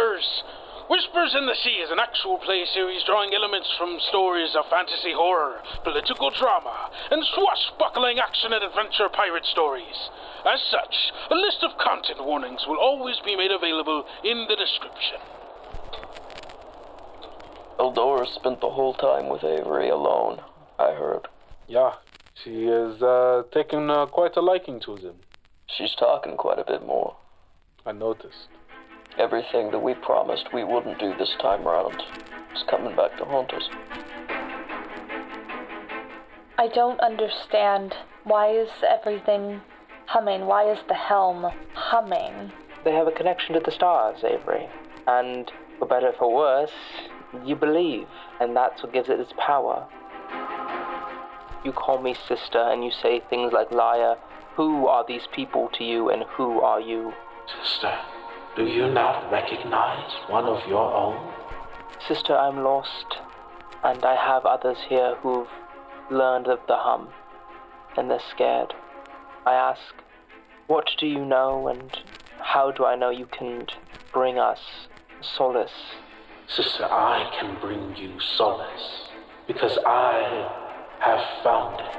lovers! Whispers in the Sea is an actual play series drawing elements from stories of fantasy horror, political drama, and swashbuckling action and adventure pirate stories. As such, a list of content warnings will always be made available in the description. Eldora spent the whole time with Avery alone, I heard. Yeah, she is uh, taking uh, quite a liking to them. She's talking quite a bit more. I noticed. Everything that we promised we wouldn't do this time round is coming back to haunt us. I don't understand. Why is everything humming? Why is the helm humming? They have a connection to the stars, Avery. And for better or for worse, you believe, and that's what gives it its power. You call me sister and you say things like liar. Who are these people to you and who are you? Sister, do you not recognize one of your own? Sister, I'm lost, and I have others here who've learned of the hum, and they're scared. I ask, what do you know, and how do I know you can bring us solace? Sister, I can bring you solace because I have found it.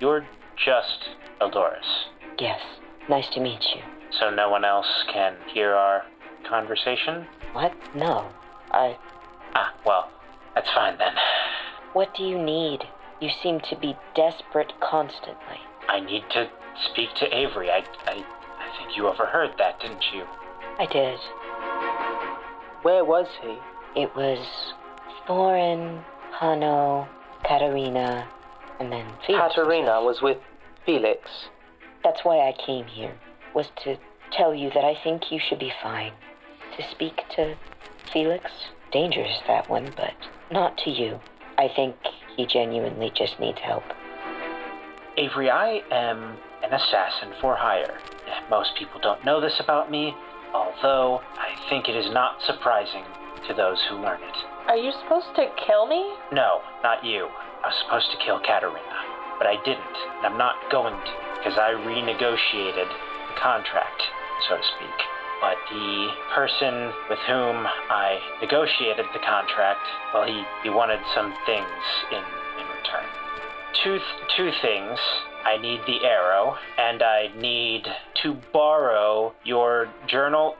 You're just Eldoris, Yes, nice to meet you. So no one else can hear our conversation? What? No. I. Ah, well, that's fine then. What do you need? You seem to be desperate constantly. I need to speak to Avery. I, I, I think you overheard that, didn't you? I did. Where was he? It was Thorin, Hano, Katarina, and then Felix. Katerina was with Felix. That's why I came here, was to tell you that I think you should be fine. To speak to Felix? Dangerous, that one, but not to you. I think he genuinely just needs help. Avery, I am an assassin for hire. Most people don't know this about me, although I think it is not surprising to those who learn it. Are you supposed to kill me? No, not you. I was supposed to kill Katerina, but I didn't, and I'm not going to, because I renegotiated the contract, so to speak. But the person with whom I negotiated the contract, well, he, he wanted some things in, in return. Two, th- two things. I need the arrow, and I need to borrow your journal.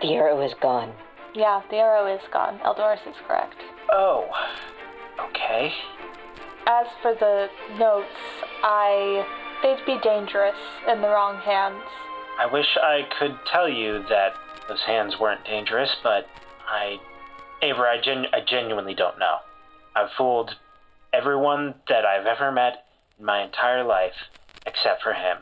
The arrow is gone. Yeah, the arrow is gone. Eldoris is correct. Oh, okay. As for the notes, I. they'd be dangerous in the wrong hands. I wish I could tell you that those hands weren't dangerous, but I. Avery, I, gen- I genuinely don't know. I've fooled everyone that I've ever met in my entire life, except for him.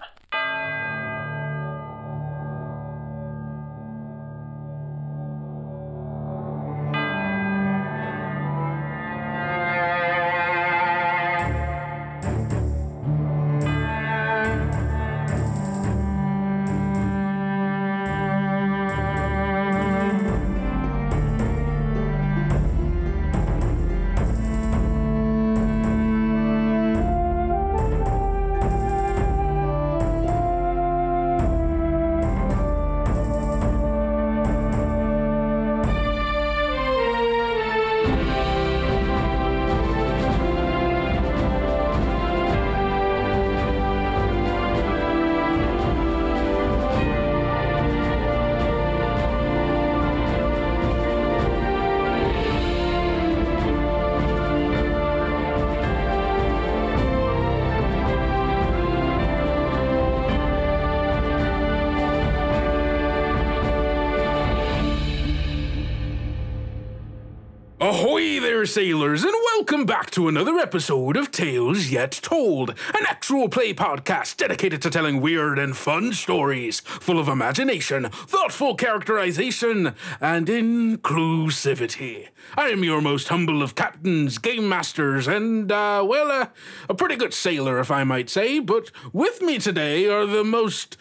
Sailors, and welcome back to another episode of Tales Yet Told, an actual play podcast dedicated to telling weird and fun stories, full of imagination, thoughtful characterization, and inclusivity. I am your most humble of captains, game masters, and, uh, well, uh, a pretty good sailor, if I might say, but with me today are the most.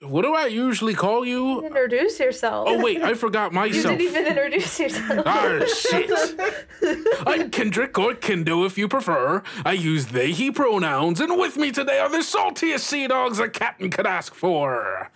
What do I usually call you? Introduce yourself. Oh, wait, I forgot myself. you myself. didn't even introduce yourself. Ah, shit. I'm Kendrick or Kendo if you prefer. I use they, he pronouns, and with me today are the saltiest sea dogs a captain could ask for.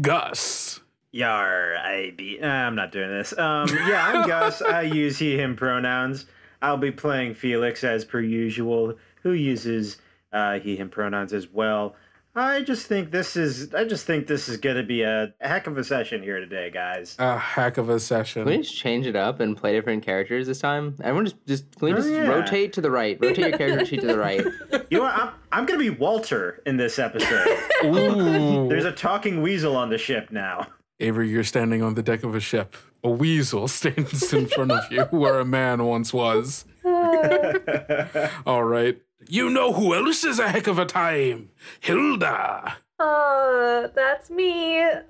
Gus. Yar, I be. Uh, I'm not doing this. Um, yeah, I'm Gus. I use he, him pronouns. I'll be playing Felix as per usual, who uses uh, he, him pronouns as well. I just think this is. I just think this is going to be a, a heck of a session here today, guys. A heck of a session. Can we just change it up and play different characters this time? Everyone just just can we Oh, just yeah. rotate to the right? Rotate your character sheet to the right. You know what? I'm, I'm going to be Walter in this episode. Ooh. There's a talking weasel on the ship now. Avery, you're standing on the deck of a ship. A weasel stands in front of you where a man once was. All right. You know who else is a heck of a time? Hilda. Uh, that's me. a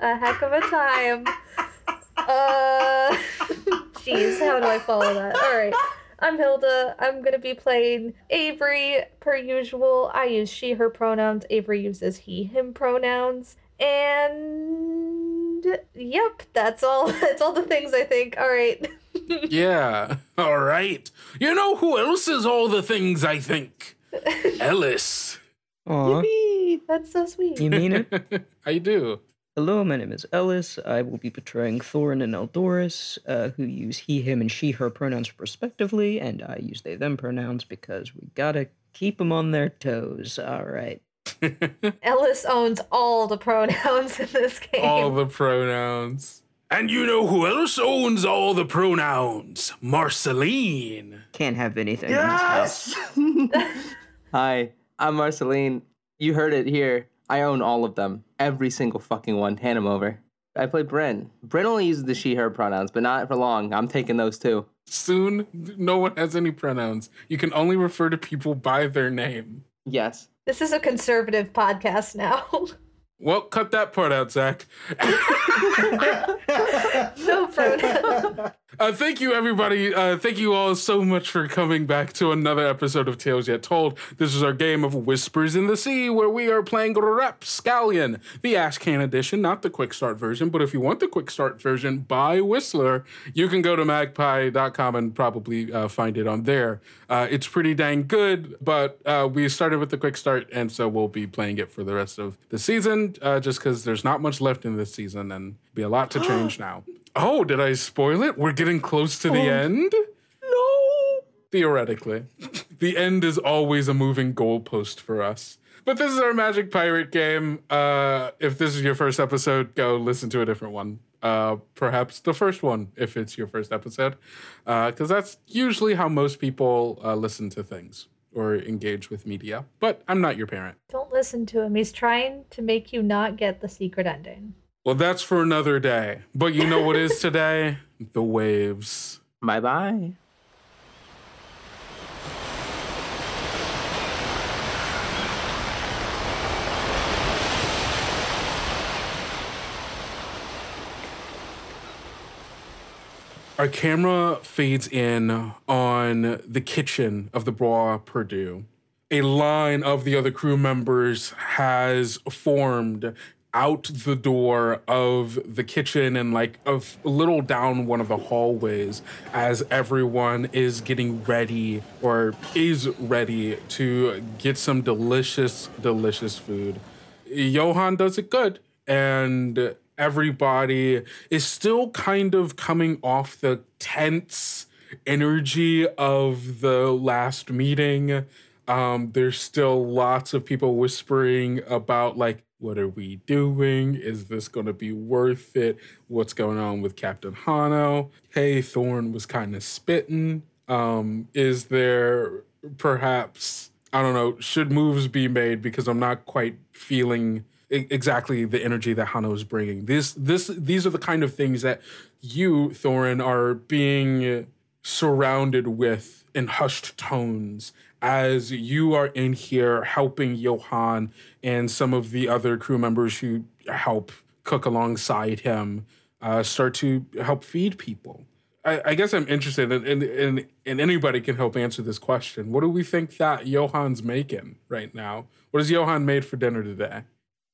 heck of a time. Uh, jeez, how do I follow that? All right. I'm Hilda. I'm gonna be playing Avery per usual. I use she, her pronouns. Avery uses he, him pronouns. And yep, that's all. That's all the things I think. All right. Yeah. All right. You know who else is all the things I think? Ellis. Aw, That's so sweet. you mean it? I do. Hello, my name is Ellis. I will be portraying Thorin and Eldoris, uh, who use he, him, and she, her pronouns respectively, and I use they, them pronouns because we gotta keep them on their toes. All right. Ellis owns all the pronouns in this game. All the pronouns. And you know who else owns all the pronouns? Marceline. Can't have anything. in this house. Hi, I'm Marceline. You heard it here. I own all of them. Every single fucking one. Hand them over. I play Brynn. Brynn only uses the she, her pronouns, but not for long. I'm taking those too. Soon, no one has any pronouns. You can only refer to people by their name. Yes. This is a conservative podcast now. Well, cut that part out, Zach. no pronoun. Uh, thank you, everybody. Uh, thank you all so much for coming back to another episode of Tales Yet Told. This is our game of Whispers in the Sea, where we are playing Rapscallion, the Ashcan edition, not the quick start version. But if you want the quick start version by Whistler, you can go to magpie.com and probably uh, find it on there. Uh, it's pretty dang good, but uh, we started with the quick start, and so we'll be playing it for the rest of the season, uh, just because there's not much left in this season and be a lot to change now. Oh, did I spoil it? We're getting close to the end? No. Theoretically. the end is always a moving goalpost for us. But this is our Magic Pirate game. Uh, if this is your first episode, go listen to a different one. Uh, perhaps the first one, if it's your first episode. Because that's usually how most people uh, listen to things or engage with media. But I'm not your parent. Don't listen to him. He's trying to make you not get the secret ending. Well, that's for another day. But you know what is today? The waves. Bye bye. Our camera fades in on the kitchen of the Bois Perdue. A line of the other crew members has formed out the door of the kitchen and like a little down one of the hallways as everyone is getting ready or is ready to get some delicious, delicious food. Johan does it good, and everybody is still kind of coming off the tense energy of the last meeting. Um, there's still lots of people whispering about like, what are we doing? Is this going to be worth it? What's going on with Captain Hano? Hey, Thorin was kind of spitting. Um, is there perhaps I don't know, should moves be made because I'm not quite feeling exactly the energy that Hano is bringing. This this these are the kind of things that you Thorin are being surrounded with in hushed tones as you are in here helping Johan and some of the other crew members who help cook alongside him uh, start to help feed people. I, guess I'm interested and in, in, in anybody can help answer this question. What do we think that Johan's making right now? What has Johan made for dinner today?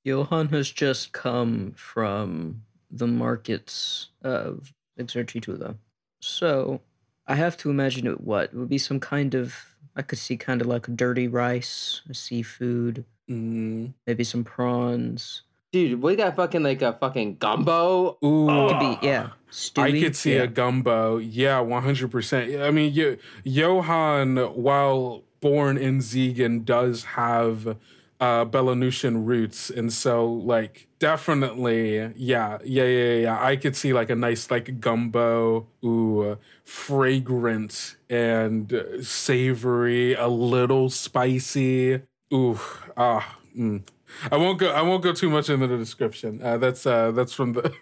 Johan has just come from the markets of Exercitula. So I have to imagine what? It would be some kind of I could see kind of like dirty rice, a seafood, Mm, maybe some prawns. Dude, we got fucking like a fucking gumbo. Ooh, Could be yeah. I could see yeah. a gumbo. Yeah, one hundred percent. I mean, Yo- Johann, while born in Zegan, does have uh, Belanusian roots, and so like definitely, yeah, yeah, yeah, yeah. I could see like a nice like gumbo, ooh, fragrant and savory, a little spicy. Ooh, ah. Mm. I won't go. I won't go too much into the description. Uh, that's uh, that's from the.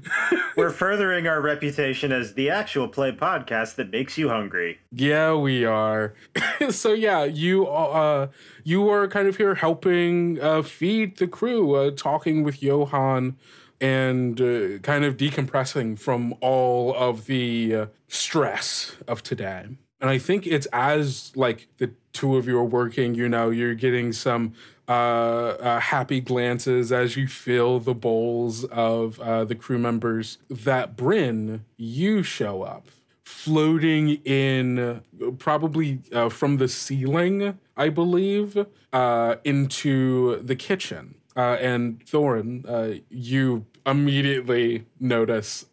We're furthering our reputation as the actual play podcast that makes you hungry. Yeah, we are. so yeah, you uh you are kind of here helping uh feed the crew, uh talking with Johan and uh, kind of decompressing from all of the uh, stress of today. And I think it's as like the two of you are working, you know, you're getting some uh, uh, happy glances as you fill the bowls of uh, the crew members. That Brynn, you show up floating in probably uh, from the ceiling, I believe, uh, into the kitchen. Uh, and Thorin, you immediately notice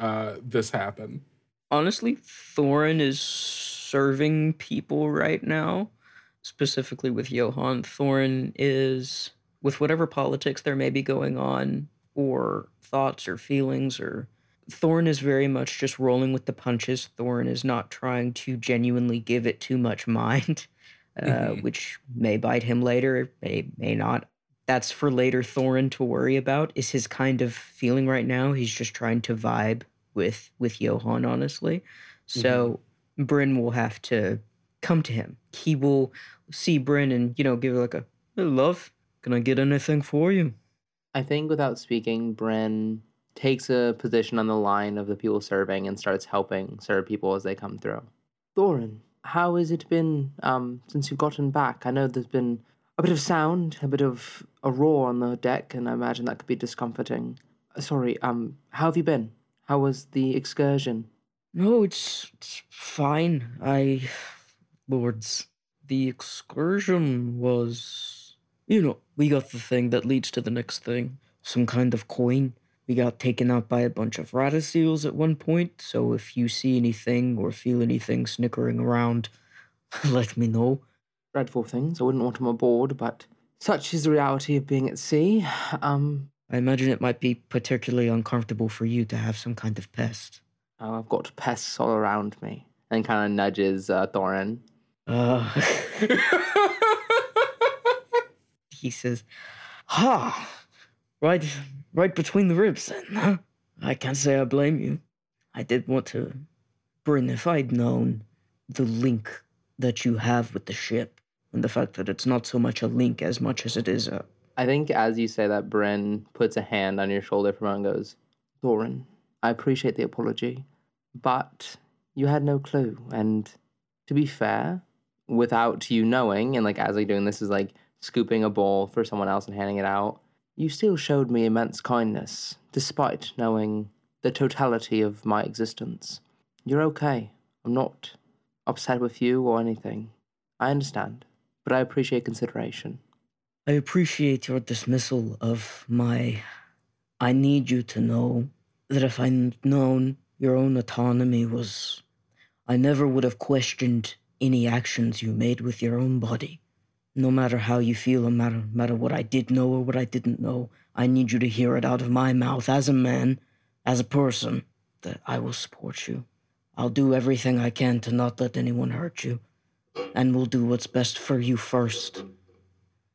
this happen. Honestly, Thorin is serving people right now, specifically with Johann. Thorin, is, with whatever politics there may be going on, or thoughts or feelings, or Thorin is very much just rolling with the punches. Thorin is not trying to genuinely give it too much mind, uh, Mhm. which may bite him later, may may not. That's for later Thorin to worry about. Is his kind of feeling right now? He's just trying to vibe with with Johann, honestly. So Brynn will have to come to him. He will see Brynn and you know give her like a "Hey, love. Can I get anything for you? I think without speaking, Brynn takes a position on the line of the people serving and starts helping serve people as they come through. Thorin, how has it been um, since you've gotten back? I know there's been a bit of sound, a bit of a roar on the deck, and I imagine that could be discomforting. Uh, Sorry, um, how have you been? How was the excursion? No, it's, it's fine. I, lords, the excursion was, you know, we got the thing that leads to the next thing. Some kind of coin. We got taken out by a bunch of rataseals at one point. So if you see anything or feel anything snickering around, let me know. Dreadful things. I wouldn't want them aboard, but such is the reality of being at sea. Um, I imagine it might be particularly uncomfortable for you to have some kind of pest. oh, I've got pests all around me. And kind of nudges uh, Thorin. Uh, he says, "Ha, right, right between the ribs." Then? I can't say I blame you. I did want to, Brynn, if I'd known the link that you have with the ship, and the fact that it's not so much a link as much as it is a. I think as you say that, Brynn puts a hand on your shoulder from and goes, Thorin, I appreciate the apology, but you had no clue. And to be fair, without you knowing, and like as like doing this is like scooping a bowl for someone else and handing it out, you still showed me immense kindness, despite knowing the totality of my existence. You're okay. I'm not upset with you or anything. I understand, but I appreciate consideration. I appreciate your dismissal of my. I need you to know that if I'd known your own autonomy was. I never would have questioned any actions you made with your own body. No matter how you feel, no matter, matter what I did know or what I didn't know, I need you to hear it out of my mouth as a man, as a person, that I will support you. I'll do everything I can to not let anyone hurt you, and we'll do what's best for you first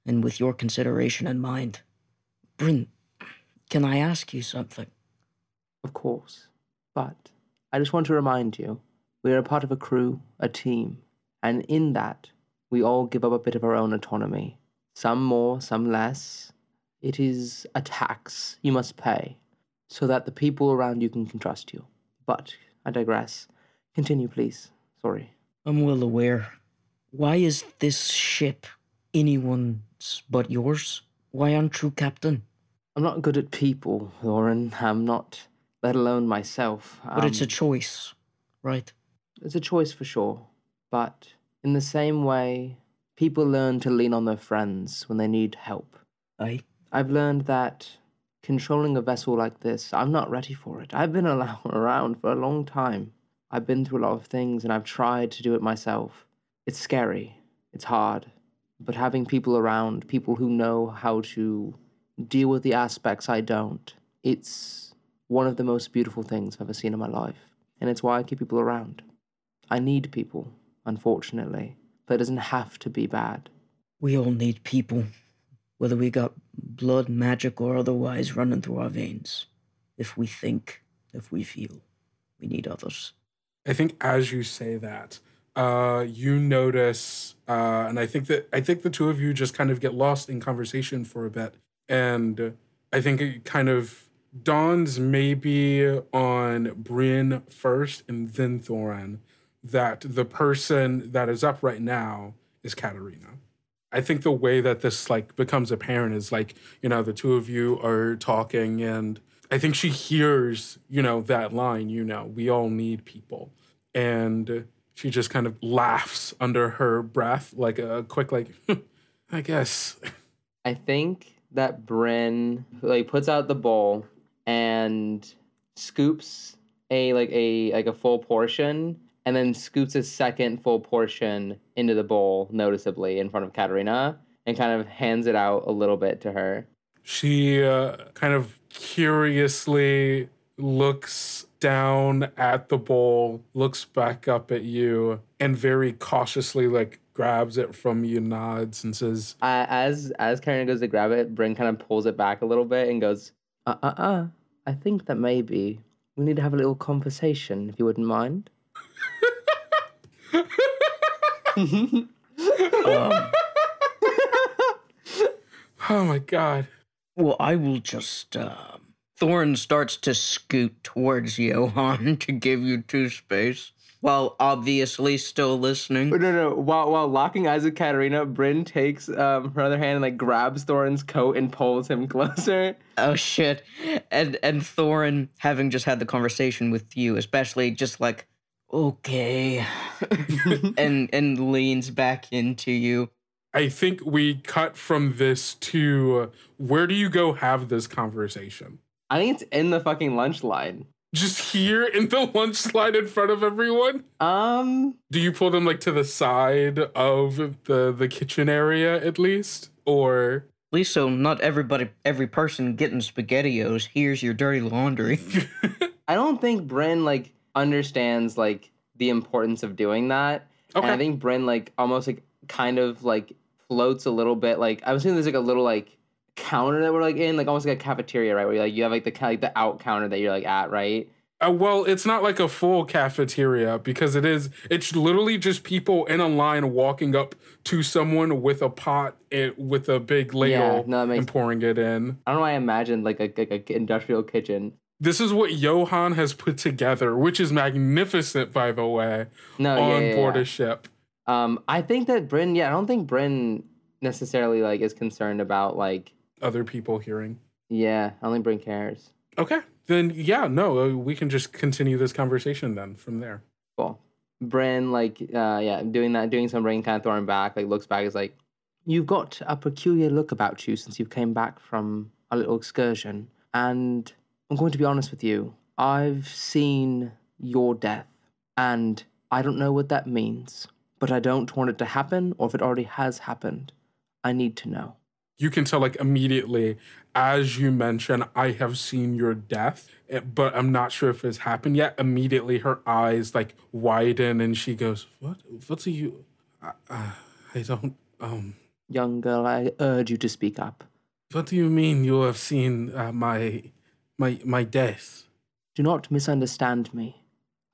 and with your consideration in mind. Brynn, can I ask you something? Of course. But I just want to remind you we are a part of a crew, a team, and in that, we all give up a bit of our own autonomy. Some more, some less. It is a tax you must pay so that the people around you can, can trust you. But I digress. Continue, please. Sorry. I'm well aware. Why is this ship anyone's but yours? Why aren't you captain? I'm not good at people, Lauren. I'm not, let alone myself. But it's a Um, choice, right? It's a choice for sure. But in the same way, people learn to lean on their friends when they need help. Aye. I've learned that controlling a vessel like this, I'm not ready for it. I've been around for a long time. I've been through a lot of things and I've tried to do it myself. It's scary, it's hard, but having people around, people who know how to deal with the aspects I don't, it's one of the most beautiful things I've ever seen in my life. And it's why I keep people around. I need people, unfortunately, but it doesn't have to be bad. We all need people, whether we got blood, magic, or otherwise running through our veins. If we think, if we feel, we need others. I think as you say that, uh, you notice, uh, and I think that I think the two of you just kind of get lost in conversation for a bit, and I think it kind of dawns maybe on Brynn first and then Thorin that the person that is up right now is Katarina. I think the way that this like becomes apparent is like, you know, the two of you are talking and I think she hears, you know, that line, you know, we all need people. And she just kind of laughs under her breath, like a quick like hmm, I guess. I think that Brynn like puts out the bowl and scoops a like a like a full portion and then scoops a second full portion into the bowl noticeably in front of Katarina and kind of hands it out a little bit to her. She uh, kind of curiously looks down at the bowl, looks back up at you, and very cautiously like grabs it from you, nods, and says, Uh, as as Katarina goes to grab it, Brynn kind of pulls it back a little bit and goes, "Uh uh uh, I think that maybe we need to have a little conversation if you wouldn't mind." Um, "Oh my god." well, I will just. Um, Thorin starts to scoot towards Johan to give you two space, while obviously still listening. But no, no. While while locking eyes with Katarina, Brynn takes um, her other hand and like grabs Thorin's coat and pulls him closer. Oh shit! And and Thorin, having just had the conversation with you, especially just like, okay, and and leans back into you. I think we cut from this to uh, where do you go have this conversation? I think it's in the fucking lunch line. Just here in the lunch slide in front of everyone? Um, Do you pull them like to the side of the the kitchen area at least, or At least so not everybody, every person getting spaghettios hears your dirty laundry. I don't think Brynn like understands like the importance of doing that. And I think Brynn like almost like kind of like floats a little bit. Like I was thinking there's like a little like counter that we're like in, like almost like a cafeteria, right? Where like you have like the kind like the out counter that you're like at, right? Uh, well, it's not like a full cafeteria because it is. It's literally just people in a line walking up to someone with a pot it, with a big ladle no, makes- and pouring it in. I don't know why I imagined like a like a industrial kitchen. This is what Johan has put together, which is magnificent, by the way, No, on yeah, board yeah. a ship. Um, I think that Brynn, yeah, I don't think Brynn necessarily like is concerned about like, Other people hearing. yeah, I don't think Brynn cares. Okay, then yeah, no, uh, we can just continue this conversation then from there. Cool. Brynn, like, uh, yeah, doing that, doing some rain, kind of throwing back, like, looks back, is like, you've got a peculiar look about you since you came back from a little excursion, and I'm going to be honest with you. I've seen your death, and I don't know what that means, but I don't want it to happen, or if it already has happened, I need to know. You can tell like immediately as you mention, I have seen your death, eh, but I'm not sure if it's happened yet. Immediately, her eyes like widen, and she goes, "What? What are you? I, I don't. Um, Young girl, I urge you to speak up. what do you mean you have seen uh, my, my, my death? Do not misunderstand me.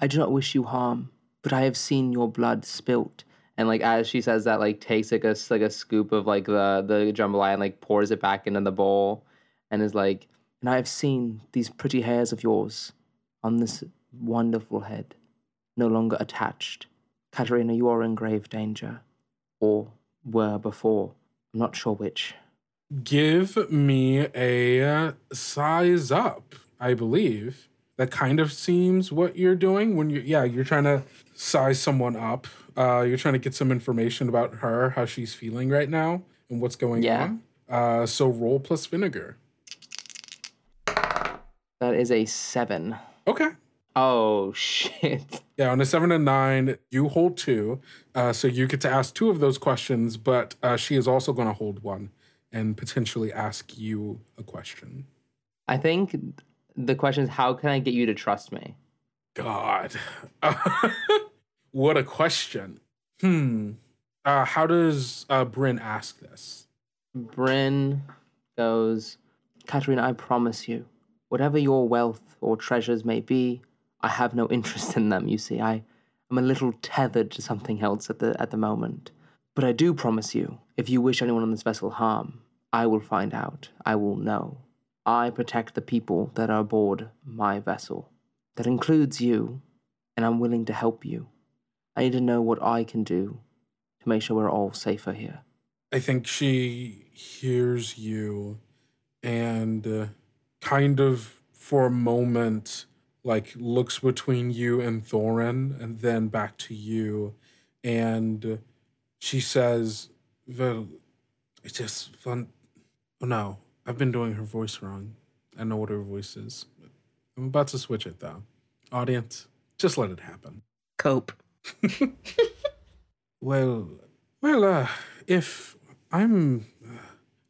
I do not wish you harm, but I have seen your blood spilt. And like as she says that, like takes like a like a scoop of like the the jambalaya and like pours it back into the bowl, and is like, and I have seen these pretty hairs of yours on this wonderful head, no longer attached. Katerina, you are in grave danger, or were before. I'm not sure which. Give me a size up. I believe that kind of seems what you're doing when you yeah you're trying to size someone up. Uh, you're trying to get some information about her, how she's feeling right now, and what's going Yeah. on. Uh, so roll plus vinegar. That is a seven. Okay. Oh shit. Yeah, on a seven and nine, you hold two. Uh, so you get to ask two of those questions, but uh, she is also going to hold one and potentially ask you a question. I think the question is how can I get you to trust me? God. what a question. Hmm. Uh, how does uh, Brynn ask this? Brynn goes, Katerina, I promise you, whatever your wealth or treasures may be, I have no interest in them, you see. I am a little tethered to something else at the at the moment. But I do promise you, if you wish anyone on this vessel harm, I will find out. I will know. I protect the people that are aboard my vessel. That includes you, and I'm willing to help you. I need to know what I can do to make sure we're all safer here. I think she hears you and uh, kind of for a moment like looks between you and Thorin and then back to you and she says well it's just fun. Oh no I've been doing her voice wrong. I know what her voice is I'm about to switch it though. Audience just let it happen. Cope. Well well uh if I'm uh,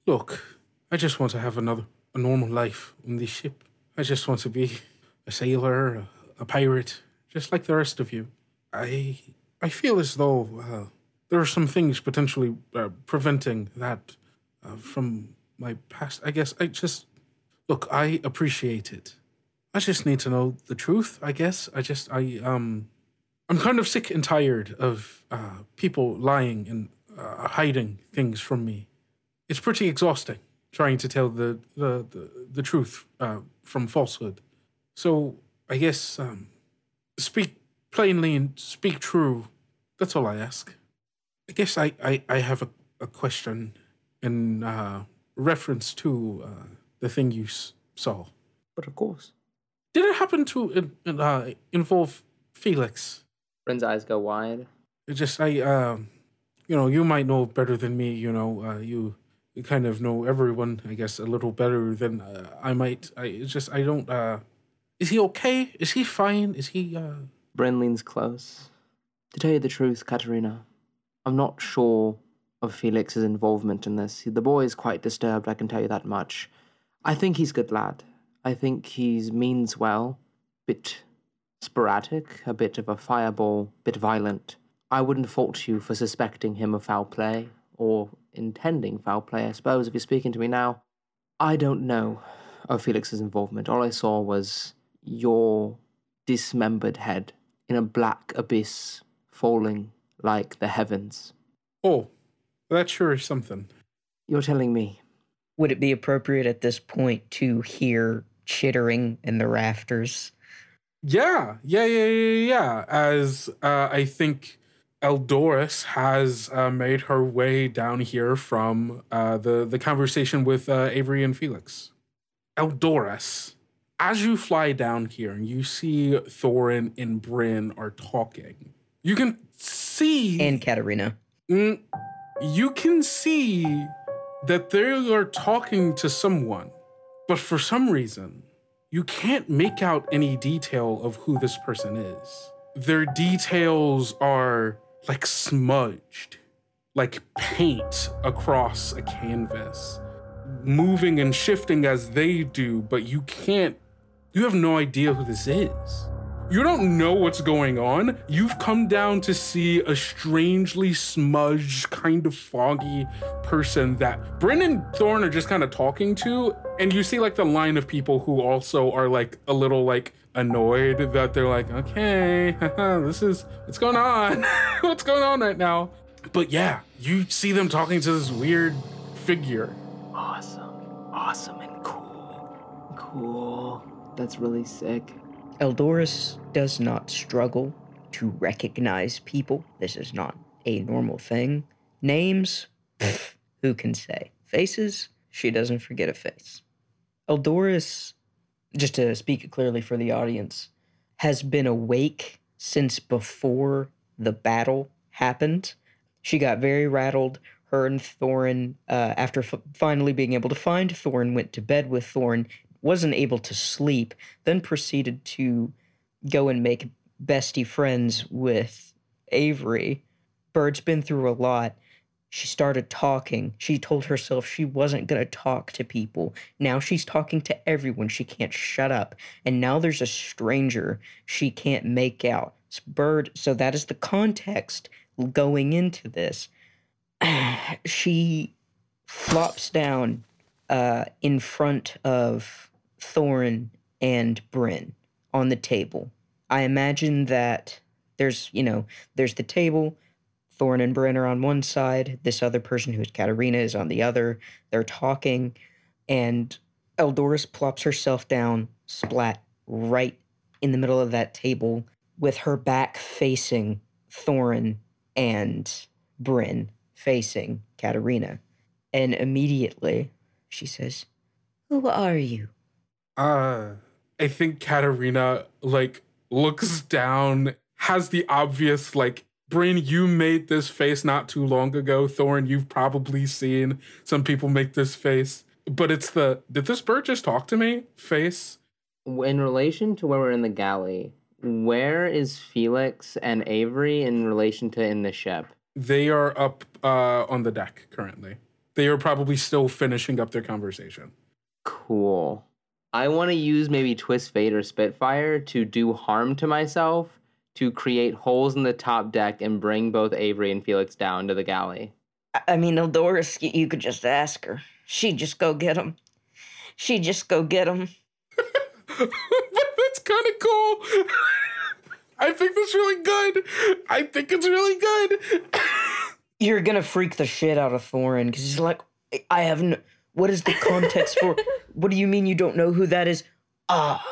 look I just want to have another a normal life on this ship. I just want to be a sailor, a, a pirate, just like the rest of you. I I feel as though uh, there are some things potentially uh, preventing that uh, from my past. I guess I just look. I appreciate it. I just need to know the truth. I guess I just I um I'm kind of sick and tired of uh, people lying and uh, hiding things from me. It's pretty exhausting trying to tell the the the, the truth uh, from falsehood. So I guess um, speak plainly and speak true. That's all I ask. I guess I, I, I have a, a question in uh, reference to uh, the thing you s- saw. But of course. Did it happen to uh, uh, involve Felix? Brynn's eyes go wide. It just I um, you know you might know better than me. You know uh, you you kind of know everyone. I guess a little better than uh, I might. I it's just I don't. Uh, is he okay? Is he fine? Is he? uh Brynn leans close. To tell you the truth, Katerina, I'm not sure of Felix's involvement in this. The boy is quite disturbed, I can tell you that much. I think he's good lad. I think he means well. Bit sporadic, a bit of a fireball, bit violent. I wouldn't fault you for suspecting him of foul play, or intending foul play, I suppose, if you're speaking to me now. I don't know of Felix's involvement. All I saw was your dismembered head in a black abyss falling like the heavens. Oh, that sure is something. You're telling me. Would it be appropriate at this point to hear chittering in the rafters? Yeah, yeah, yeah, yeah, yeah. As uh, I think Eldoris has uh, made her way down here from uh, the the conversation with uh, Avery and Felix. Eldoris, as you fly down here and you see Thorin and Brynn are talking, you can see and Katerina. Mm, you can see that they are talking to someone, but for some reason, you can't make out any detail of who this person is. Their details are like smudged, like paint across a canvas, moving and shifting as they do, but you can't, you have no idea who this is. You don't know what's going on. You've come down to see a strangely smudged, kind of foggy person that Brynn and Thorin are just kind of talking to. And you see like the line of people who also are like a little like annoyed that they're like, okay, this is what's going on. what's going on right now? But yeah, you see them talking to this weird figure. Awesome. Awesome and cool. Cool. That's really sick. Eldoris does not struggle to recognize people. This is not a normal thing. Names, pff, who can say? Faces, she doesn't forget a face. Eldoris, just to speak clearly for the audience, has been awake since before the battle happened. She got very rattled. Her and Thorin, uh, after f- finally being able to find Thorin, went to bed with Thorin, wasn't able to sleep, then proceeded to go and make bestie friends with Avery. Bird's been through a lot. She started talking. She told herself she wasn't going to talk to people. Now she's talking to everyone. She can't shut up. And now there's a stranger she can't make out. It's Bird, so that is the context going into this. she flops down uh, in front of Thorin and Brynn on the table. I imagine that there's, you know, there's the table. Thorin and Brynn are on one side. This other person who is Katarina is on the other. They're talking, and Eldoris plops herself down, splat, right in the middle of that table, with her back facing Thorin and Brynn facing Katarina. And immediately she says, Who are you? Uh, I think Katarina like looks down, has the obvious like Brynn, you made this face not too long ago. Thorin, you've probably seen some people make this face, but it's the did this bird just talk to me face? In relation to where we're in the galley, where is Felix and Avery in relation to in the ship? They are up uh, on the deck currently. They are probably still finishing up their conversation. Cool. I want to use maybe Twist Fate or Spitfire to do harm to myself to create holes in the top deck and bring both Avery and Felix down to the galley. I mean, Eldoris, you could just ask her. She'd just go get them. She'd just go get him. that's kind of cool. I think that's really good. I think it's really good. You're gonna freak the shit out of Thorin because he's like, I have no. What is the context for? What do you mean you don't know who that is? Ah.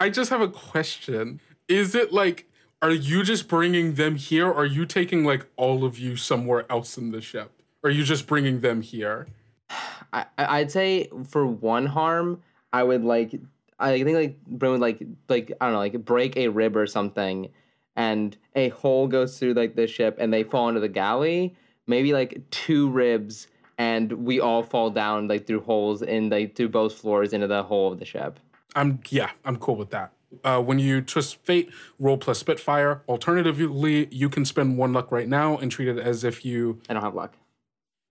I just have a question. Is it like, are you just bringing them here? Or are you taking like all of you somewhere else in the ship? Or are you just bringing them here? I I'd say for one harm, I would like I think like bring would like like I don't know like break a rib or something, and a hole goes through like the ship and they fall into the galley. Maybe like two ribs and we all fall down like through holes in like through both floors into the hole of the ship. I'm yeah, I'm cool with that. Uh, when you twist fate, roll plus Spitfire. Alternatively, you can spend one luck right now and treat it as if you. I don't have luck.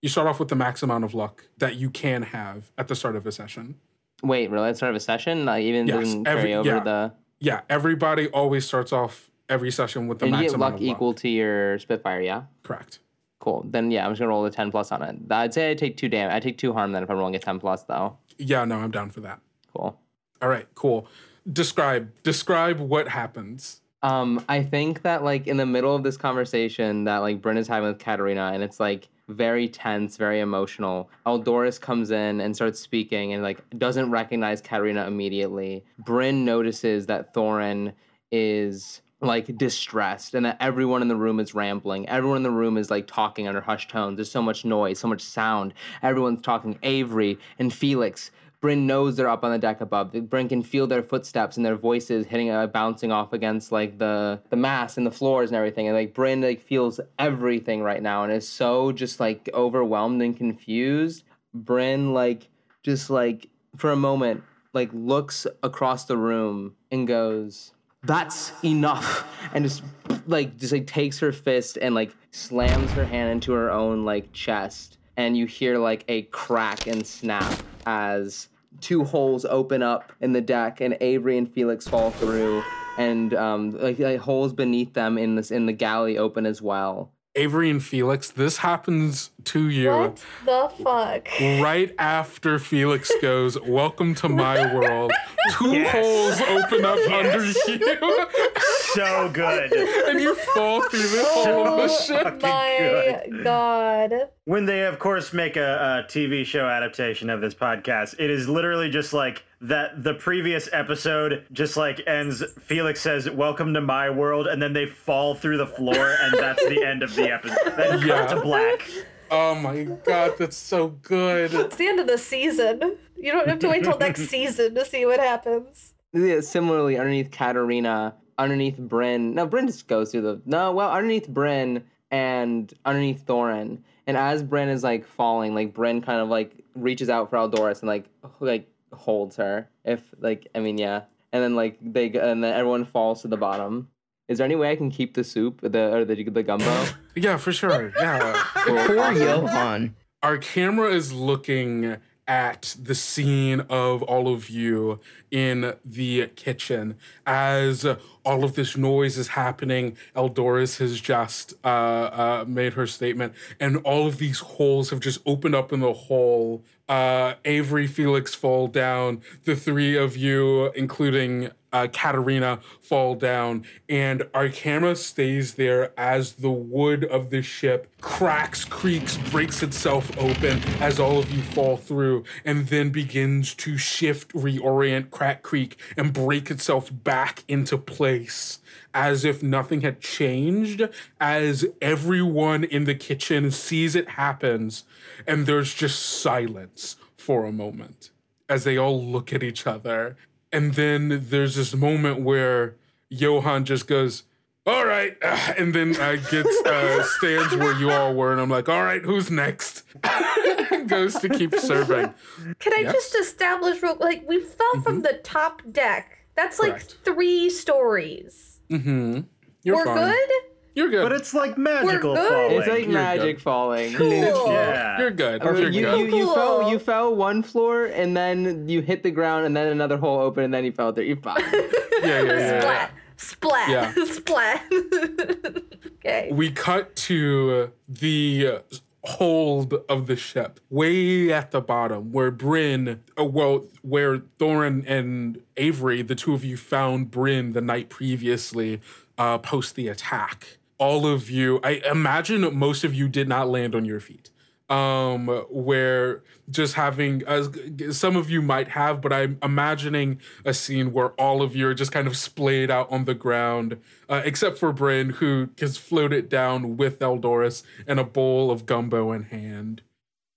You start off with the max amount of luck that you can have at the start of a session. Wait, really? At the start of a session? Like even Yes, every- carry over yeah. the. Yeah, everybody always starts off every session with the And you get amount luck of luck. equal to your Spitfire, yeah. Correct. Cool. Then yeah, I'm just gonna roll a ten plus on it. I'd say I take two damage. I take two harm then if I'm rolling a ten plus though. Yeah, no, I'm down for that. Cool. All right, cool. Describe describe what happens. Um, I think that like in the middle of this conversation that like Brynn is having with Katarina, and it's like very tense, very emotional. Eldoris comes in and starts speaking, and like doesn't recognize Katarina immediately. Brynn notices that Thorin is like distressed and that everyone in the room is rambling. Everyone in the room is like talking under hushed tones. There's so much noise, so much sound. Everyone's talking. Avery and Felix. Brynn knows they're up on the deck above. Brynn can feel their footsteps and their voices hitting, uh, bouncing off against like the the mast and the floors and everything. And like Brynn like feels everything right now and is so just like overwhelmed and confused. Bryn like just like for a moment like looks across the room and goes, "That's enough," and just like just like takes her fist and like slams her hand into her own like chest, and you hear like a crack and snap as two holes open up in the deck, and Avery and Felix fall through, and um like, like holes beneath them in this in the galley open as well. Avery and Felix, this happens to you What the fuck? right after Felix goes, Welcome to my world. Two Yes. holes open up under you. So good. and you fall through the hole of the ship. My god. When they, of course, make a, a TV show adaptation of this podcast, it is literally just like that. The previous episode just like ends. Felix says, "Welcome to my world," and then they fall through the floor, and that's the end of the episode. Then cut Yeah. to black. Oh my god, that's so good. It's the end of the season. You don't have to wait till next season to see what happens. Yeah, similarly, underneath Katarina, underneath Brynn. No, Brynn just goes through the. No, well, underneath Brynn and underneath Thorin. And as Brynn is like falling, like Brynn kind of like reaches out for Eldoris and like like holds her. If like I mean yeah, and then like they g- and then everyone falls to the bottom. Is there any way I can keep the soup, the or the the gumbo? Yeah, for sure. Yeah. Poor Johan. Our camera is looking at the scene of all of you in the kitchen as all of this noise is happening. Eldoris has just uh, uh, made her statement, and all of these holes have just opened up in the hole. Uh, Avery, Felix fall down. The three of you, including uh, Katerina fall down, and our camera stays there as the wood of the ship cracks, creaks, breaks itself open as all of you fall through, and then begins to shift, reorient, crack, creak, and break itself back into place as if nothing had changed, as everyone in the kitchen sees it happens, and there's just silence for a moment as they all look at each other. And then there's this moment where Johan just goes, all right, and then I get uh, stands where you all were, and I'm like, all right, who's next? Goes to keep serving. Can I Yes. just establish real like we fell from the top deck? That's like Correct. three stories. Mm-hmm. You're We're fine. good? You're good. But it's like magical We're good. falling. It's like You're magic good. falling. Cool. Yeah. You're good. I mean, You're you, good. you, you fell you fell one floor and then you hit the ground and then another hole opened and then you fell there. You're fine. yeah, yeah, yeah, yeah. Splat. Splat. Yeah. Splat. okay. we cut to the hold of the ship way at the bottom where Brynn uh, well where Thorin and Avery the two of you found Brynn the night previously uh post the attack. All of you I imagine most of you did not land on your feet um where just having as some of you might have but i'm imagining a scene where all of you are just kind of splayed out on the ground uh, except for Brynn who has floated down with Eldoris and a bowl of gumbo in hand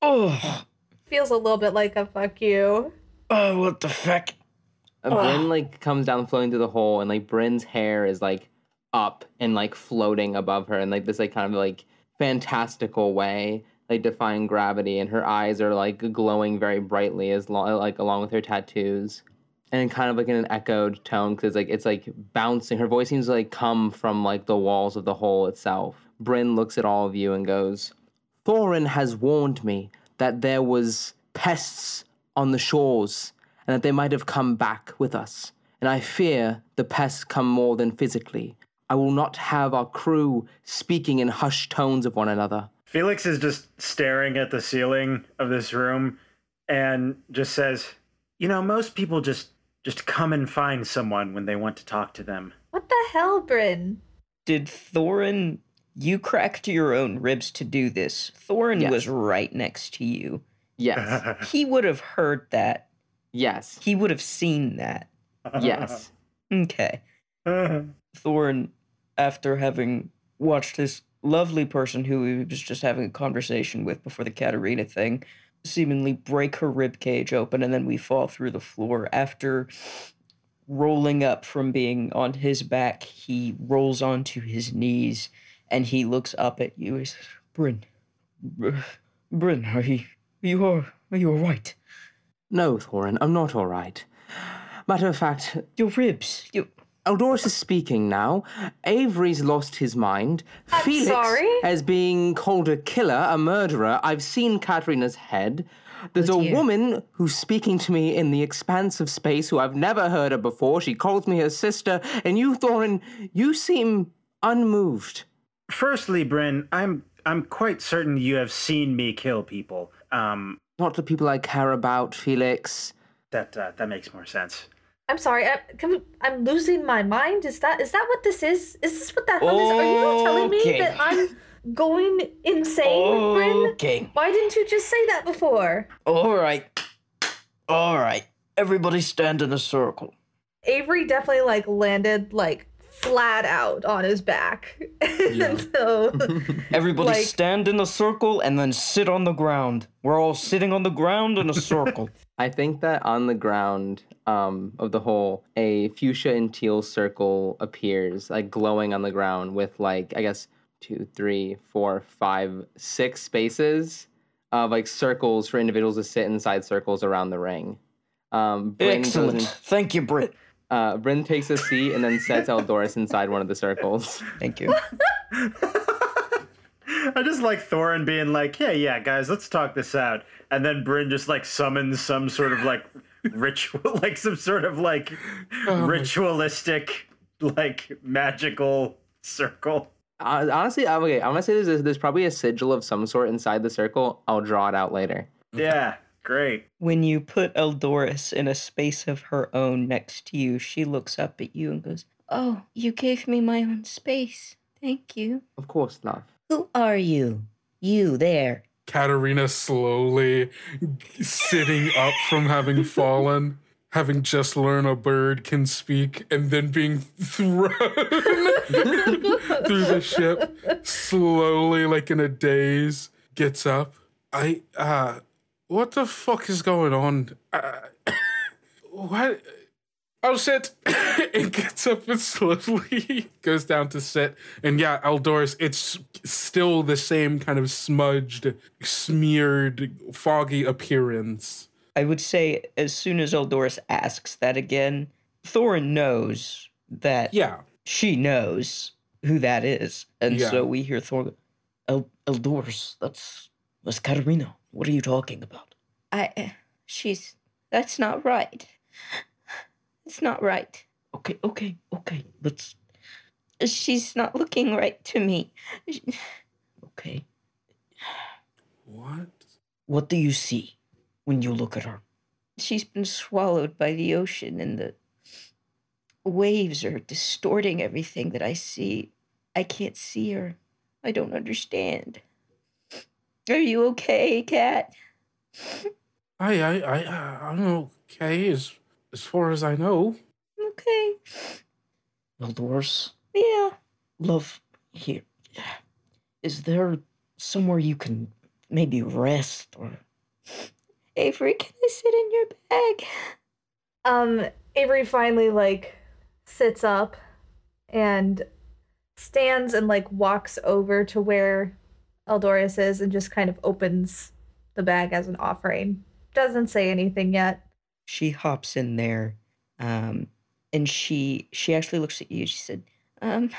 Oh, Feels a little bit like a fuck you. oh, what the fuck? And Brynn like comes down floating through the hole and like Brynn's hair is like up and like floating above her in like this like kind of like fantastical way like defying gravity and her eyes are like glowing very brightly as lo- like along with her tattoos and kind of like in an echoed tone because like it's like bouncing her voice seems to like come from like the walls of the hole itself Brynn looks at all of you and goes Thorin has warned me that there was pests on the shores and that they might have come back with us. And I fear the pests come more than physically. I will not have our crew speaking in hushed tones of one another. Felix is just staring at the ceiling of this room and just says, "You know, most people just just come and find someone when they want to talk to them." What the hell, Brynn? Did Thorin. You cracked your own ribs to do this. Thorin Yes. was right next to you. Yes. He would have heard that. yes. He would have seen that. Yes. Okay. Thorin, after having watched this lovely person who he was just having a conversation with before the Katarina thing, seemingly break her rib cage open, and then we fall through the floor. After rolling up from being on his back, he rolls onto his knees and he looks up at you. He says, Brynn, Brynn, are you, are you, all, are you all right? No, Thorin, I'm not all right. Matter of fact, Your ribs, you, Eldoris is speaking now. Avery's lost his mind. I'm Felix sorry? as being called a killer, a murderer. I've seen Katerina's head. There's Oh, a dear. woman who's speaking to me in the expanse of space who I've never heard of before. She calls me her sister, and you, Thorin, you seem unmoved. Firstly, Brynn, I'm I'm quite certain you have seen me kill people. Um, Not the people I care about, Felix. that uh, that makes more sense. I'm sorry. I, can we, I'm losing my mind. Is that is that what this is? Is this what the hell is? Are you telling me that I'm going insane, Brynn? Okay. Why didn't you just say that before? All right. All right. Everybody stand in a circle. Avery definitely like landed like flat out on his back. and so Everybody Like- stand in a circle and then sit on the ground. We're all sitting on the ground in a circle. I think that on the ground um, of the hole, a fuchsia and teal circle appears, like glowing on the ground with like I guess two, three, four, five, six spaces of like circles for individuals to sit inside circles around the ring. Um, Brynn goes Excellent. in- Thank you, Britt. uh, Brynn takes a seat and then sets Eldoris inside one of the circles. Thank you. I just like Thorin being like, "Yeah, yeah, guys, let's talk this out," and then Brynn just like summons some sort of like ritual, like some sort of like ritualistic, like magical circle. Uh, honestly, I'm okay. I'm gonna say there's there's probably a sigil of some sort inside the circle. I'll draw it out later. Yeah, great. When you put Eldoris in a space of her own next to you, she looks up at you and goes, Oh, you gave me my own space. Thank you. Of course, love. Who are you? You there. Katarina slowly sitting up from having fallen, having just learned a bird can speak, and then being thrown through the ship, slowly, like in a daze, gets up. I, uh, what the fuck is going on? Uh, what? I'll sit and gets up and slowly goes down to sit. And yeah, Eldoris, it's still the same kind of smudged, smeared, foggy appearance. I would say as soon as Eldoris asks that again, Thorin knows that Yeah. she knows who that is. And Yeah. so we hear Thorin go, El- Eldoris, that's, that's Katarina. What are you talking about? I. Uh, she's. That's not right. It's not right. Okay, okay, okay. Let's. She's not looking right to me. Okay. What? What do you see when you look at her? She's been swallowed by the ocean, and the waves are distorting everything that I see. I can't see her. I don't understand. Are you okay, Cat? I, I, I, uh, I'm okay as, as far as I know. Okay. Eldoris, Yeah. love, here. Is there somewhere you can maybe rest or. Avery, can I sit in your bag? Um, Avery finally like sits up and stands and like walks over to where Eldoris is and just kind of opens the bag as an offering. Doesn't say anything yet. She hops in there, um, and she she actually looks at you. She said, Um,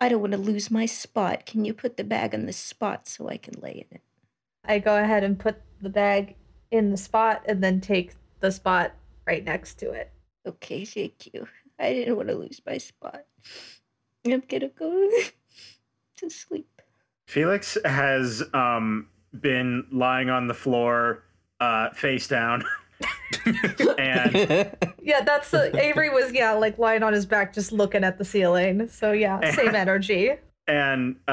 I don't want to lose my spot. Can you put the bag on the spot so I can lay in it? I go ahead and put the bag in the spot and then take the spot right next to it. Okay, thank you. I didn't want to lose my spot. I'm gonna go to sleep. Felix has um been lying on the floor, uh, face down, and Yeah, that's the Avery was yeah like lying on his back just looking at the ceiling. So yeah, same energy. and uh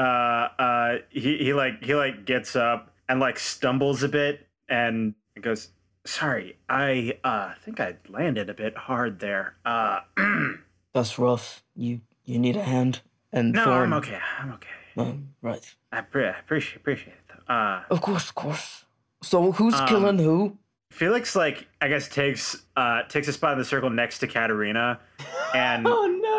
uh he he like he like gets up and like stumbles a bit and goes sorry i uh think i landed a bit hard there uh "That's rough. You you need a hand." And no Thorin, i'm okay i'm okay Um, right. i pre- appreciate appreciate it uh Of course, of course. So who's Um, killing who? Felix like i guess takes uh takes a spot in the circle next to katerina and Oh no!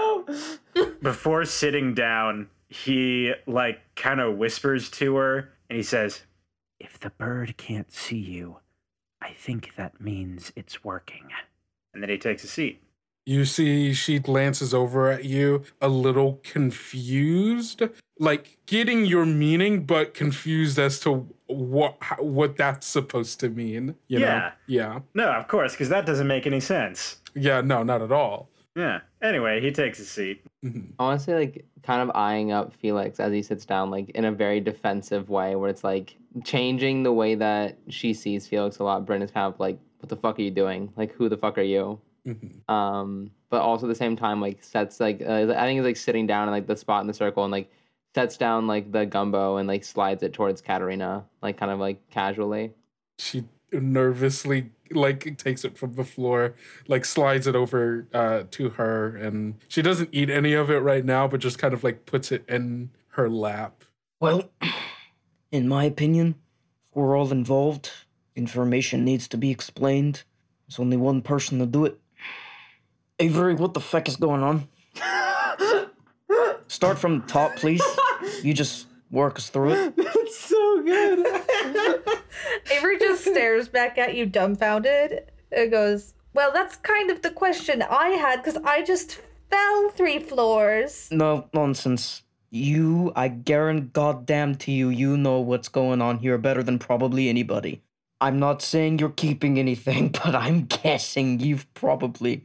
before sitting down, he like kind of whispers to her and he says, If the bird can't see you, I think that means it's working. And then he takes a seat. You see, she glances over at you, a little confused, like getting your meaning, but confused as to what what that's supposed to mean. You Yeah. know? Yeah. No, of course, because that doesn't make any sense. Yeah. No, not at all. Yeah. Anyway, he takes a seat. Mm-hmm. Honestly, like kind of eyeing up Felix as he sits down, like in a very defensive way, where it's like changing the way that she sees Felix a lot. Brynn is kind of like, "What the fuck are you doing? Like, who the fuck are you?" Um, but also at the same time, like sets like uh, I think he's like sitting down in like the spot in the circle and like sets down like the gumbo and like slides it towards Katarina, like kind of like casually. She nervously like takes it from the floor, like slides it over uh, to her, and she doesn't eat any of it right now, but just kind of like puts it in her lap. Well, in my opinion, if we're all involved, information needs to be explained. There's only one person to do it. Avery, what the fuck is going on? Start from the top, please. You just work us through it. That's so good. Avery just stares back at you dumbfounded and goes, Well, that's kind of the question I had because I just fell three floors. No nonsense. You, I guarantee goddamn to you, you know what's going on here better than probably anybody. I'm not saying you're keeping anything, but I'm guessing you've probably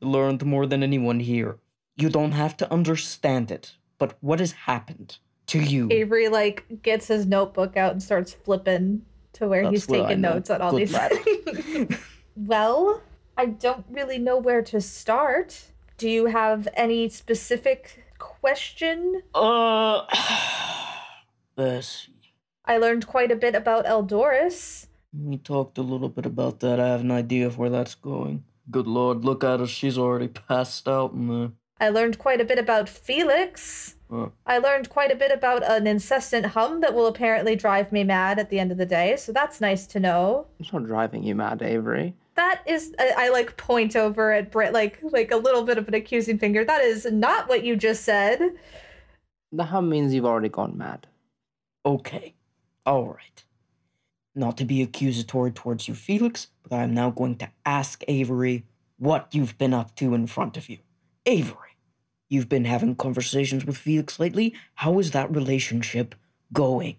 learned more than anyone here. You don't have to understand it, but what has happened to you? Avery like gets his notebook out and starts flipping to where That's he's taking notes on all Good these things. well, I don't really know where to start. Do you have any specific question? Uh, this. I learned quite a bit about Eldoris. We talked a little bit about that. I have an idea of where that's going. Good lord, look at her. She's already passed out in there. I learned quite a bit about Felix. I learned quite a bit about an incessant hum that will apparently drive me mad at the end of the day, so that's nice to know. It's not driving you mad, Avery. That is, I, I like point over at Britt, like like a little bit of an accusing finger. That is not what you just said. The hum means you've already gone mad. okay. All right. Not to be accusatory towards you, Felix, but I am now going to ask Avery what you've been up to in front of you. Avery, you've been having conversations with Felix lately. How is that relationship going?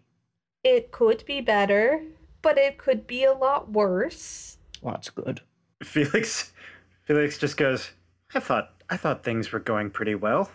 It could be better, but it could be a lot worse. Well, that's good. Felix Felix just goes, I thought I thought things were going pretty well.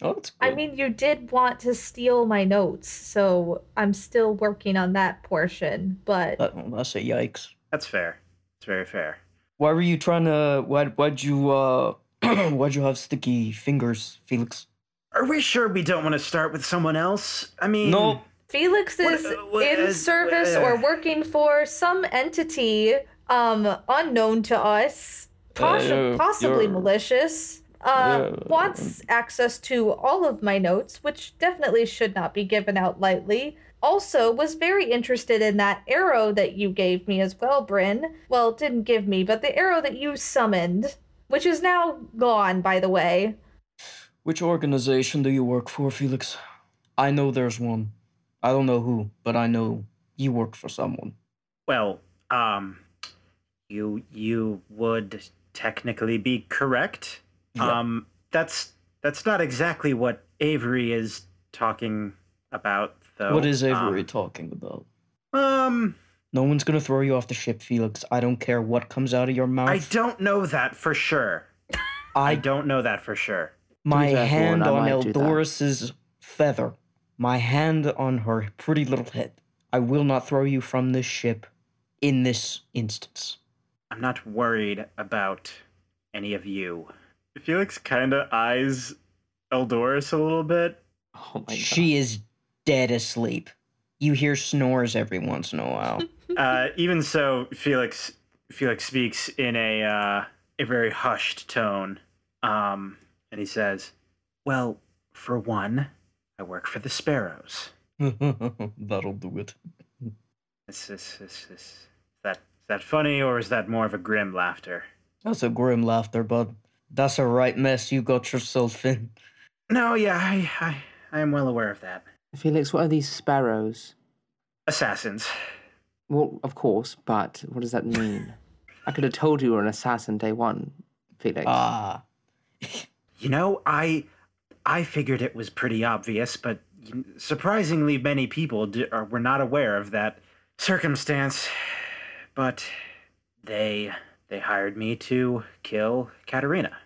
Oh, that's I mean, you did want to steal my notes, so I'm still working on that portion, but That, well, that's a yikes. That's fair. It's very fair. Why were you trying to? Why? Why'd you? uh Why'd you have sticky fingers, Felix? Are we sure we don't want to start with someone else? I mean No. Felix is what in is- service uh, or working for some entity um unknown to us, possi- Uh, possibly malicious. Uh, wants access to all of my notes, which definitely should not be given out lightly. Also, was very interested in that arrow that you gave me as well, Brynn. Well, didn't give me, but the arrow that you summoned, which is now gone, by the way. Which organization do you work for, Felix? I know there's one. I don't know who, but I know you work for someone. Well, um you you would technically be correct. Yeah. Um that's that's not exactly what Avery is talking about though. what is Avery Um, talking about? Um No one's gonna throw you off the ship, Felix. I don't care what comes out of your mouth. I don't know that for sure. I don't know that for sure. My hand on might do. Eldoris's feather. My hand on her pretty little head. I will not throw you from this ship in this instance. I'm not worried about any of you. Felix kind of eyes Eldoris a little bit. Oh my She is dead asleep. You hear snores every once in a while. uh, even so, Felix Felix speaks in a uh, a very hushed tone, um, and he says, "Well, for one, I work for the Sparrows. That'll do it. Is, is, is, is that is that funny, or is that more of a grim laughter? That's a grim laughter, bud. That's a right mess you got yourself in. No, yeah, I I, I am well aware of that. Felix, what are these sparrows? Assassins. Well, of course, but what does that mean? I could have told you were an assassin day one, Felix. Ah. You know, I I figured it was pretty obvious, but surprisingly many people d- are, were not aware of that circumstance. But they they hired me to kill Katerina.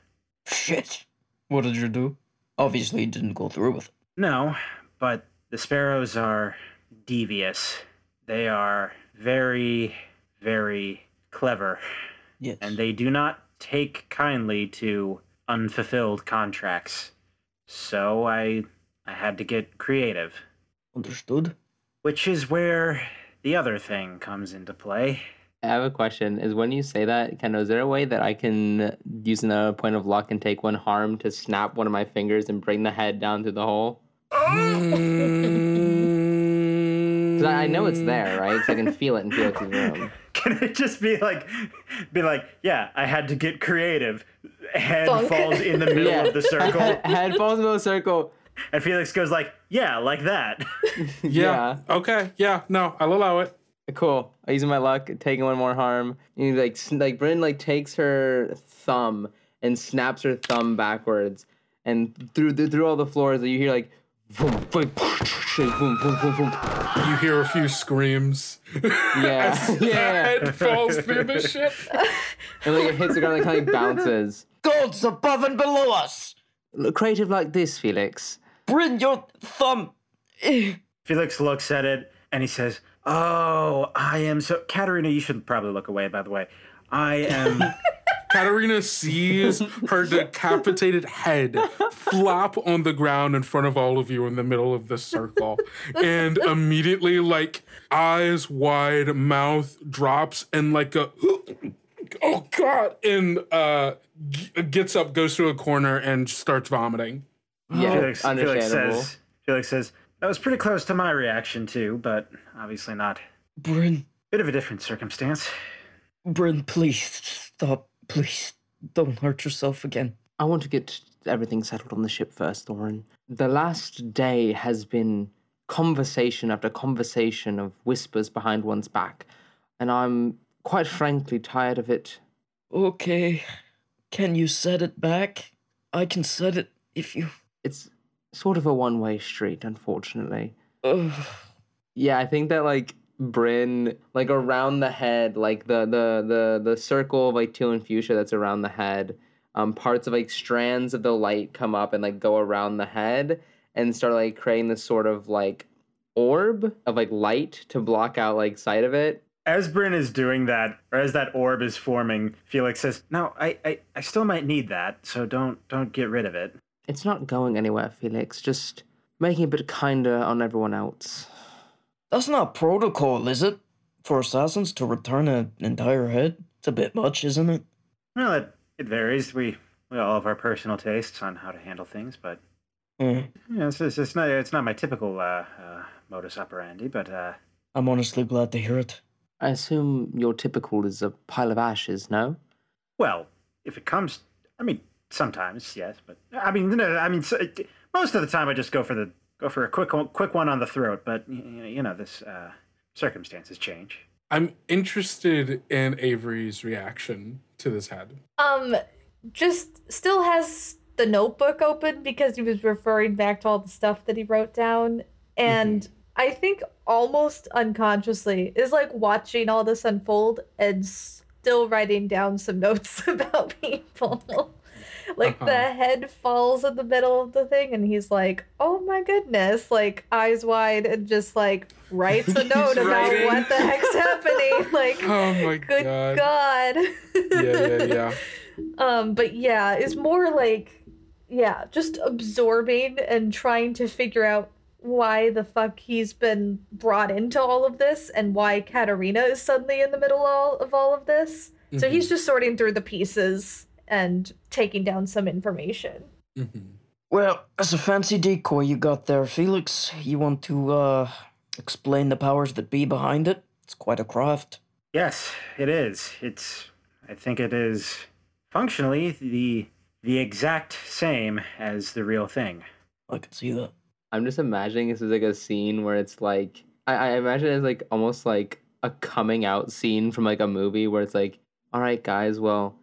Shit. What did you do? Obviously, you didn't go through with it. No, but the sparrows are devious. They are very very clever. Yes. And they do not take kindly to unfulfilled contracts. So I I had to get creative. Understood. Which is where the other thing comes into play. I have a question. Is when you say that, Ken, is there a way that I can, using a point of luck, and take one harm to snap one of my fingers and bring the head down through the hole? Mm. Because I I know it's there, right? Because I can feel it in Felix's room. Can it just be like be like, yeah, I had to get creative. Head Thunk. falls in the middle Yeah. of the circle. Head falls in the circle. And Felix goes like, yeah, like that. Yeah. Okay. Yeah. No, I'll allow it. Cool. I'm using my luck, taking one more harm. And like sn- like Brynn like takes her thumb and snaps her thumb backwards, and through the, through all the floors, that you hear like. Boom, boom, boom, boom, boom, boom. You hear a few screams. Yeah, as the yeah. head falls through the ship. And like it hits the ground, like kind of like bounces. Gods above and below us! Look creative like this, Felix. Bring your thumb. Felix looks at it and he says, "Oh, I am so." Katerina, you should probably look away. By the way, I am. Katerina sees her decapitated head flop on the ground in front of all of you in the middle of the circle. And immediately, like, eyes wide, mouth drops, and like a, oh God, and uh, g- gets up, goes to a corner, and starts vomiting. Yeah, Felix, Felix understandable. says. Felix says that was pretty close to my reaction too, but obviously not. Brynn, Bit of a different circumstance. Brynn, please stop. Please don't hurt yourself again. I want to get everything settled on the ship first, Thorin. The last day has been conversation after conversation of whispers behind one's back, and I'm quite frankly tired of it. Okay. Can you set it back? I can set it if you. It's sort of a one way street, unfortunately. Ugh. Yeah, I think that like Brynn, like around the head, like the the the the circle of like teal and fuchsia that's around the head, um, parts of like strands of the light come up and like go around the head and start like creating this sort of like orb of like light to block out like sight of it. As Brynn is doing that, or as that orb is forming, Felix says, "No, I, I, I still might need that, so don't, don't get rid of it." It's not going anywhere, Felix. Just making a bit kinder on everyone else. That's not protocol, is it? For assassins to return an entire head? It's a bit much, isn't it? Well, it, it varies. We, we all have our personal tastes on how to handle things, but Mm. you know, it's, it's, it's not, it's not my typical uh, uh, modus operandi. But uh, I'm honestly glad to hear it. I assume your typical is a pile of ashes, no? well, if it comes, I mean, sometimes yes, but I mean, no, I mean, so, it- most of the time I just go for the go for a quick one, quick one on the throat. But y- y- you know, this uh, circumstances change. I'm interested in Avery's reaction to this head. Um, just still has the notebook open because he was referring back to all the stuff that he wrote down. And I think almost unconsciously is like watching all this unfold and still writing down some notes about people. Like the Uh-huh. head falls in the middle of the thing and he's like, oh my goodness, like eyes wide and just like writes a note about writing. what the heck's happening. Like, Oh my good god. God. Yeah, yeah, yeah. Um, but yeah, it's more like yeah, just absorbing and trying to figure out why the fuck he's been brought into all of this and why Katarina is suddenly in the middle all, of all of this. So he's just sorting through the pieces and taking down some information. Well, as a fancy decoy you got there, Felix, you want to, uh, explain the powers that be behind it? It's quite a craft. Yes, it is. It's. I think it is functionally the the exact same as the real thing. I can see that. I'm just imagining this is like a scene where it's like I, I imagine it's like almost like a coming out scene from like a movie where it's like, all right, guys, well,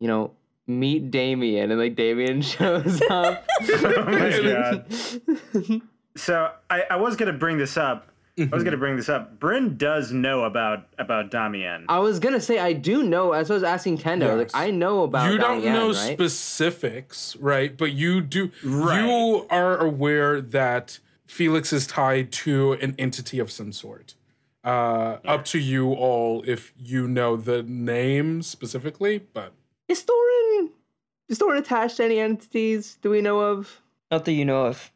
you know, meet Damien, and like Damien shows up. oh my god. So I, I was gonna bring this up. I was gonna bring this up. Brynn does know about about Damien. I was gonna say I do know. As I was asking Kendo, like I know about. you don't Damien, know right? specifics, right? But you do. Right. You are aware that Felix is tied to an entity of some sort. Uh, Up to you all if you know the name specifically, but Is Thorin is Thorin attached to any entities? Do we know of? Not that you know of.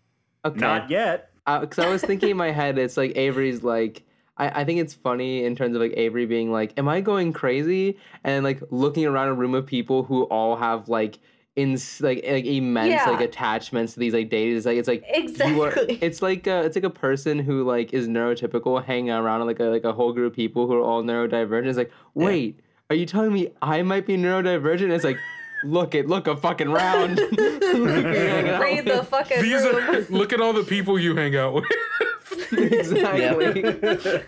Okay. Not yet. Uh, because I was thinking in my head, it's like Avery's like. I, I think it's funny in terms of like Avery being like, "Am I going crazy?" and like looking around a room of people who all have like in like like immense Yeah. like attachments to these like deities. Like it's like you are- Exactly. it's like a, it's like a person who like is neurotypical hanging around like a like a whole group of people who are all neurodivergent. It's like, wait, are you telling me I might be neurodivergent? It's like. Look it, look a fucking round. Read the fucking these room. are look at all the people you hang out with. exactly.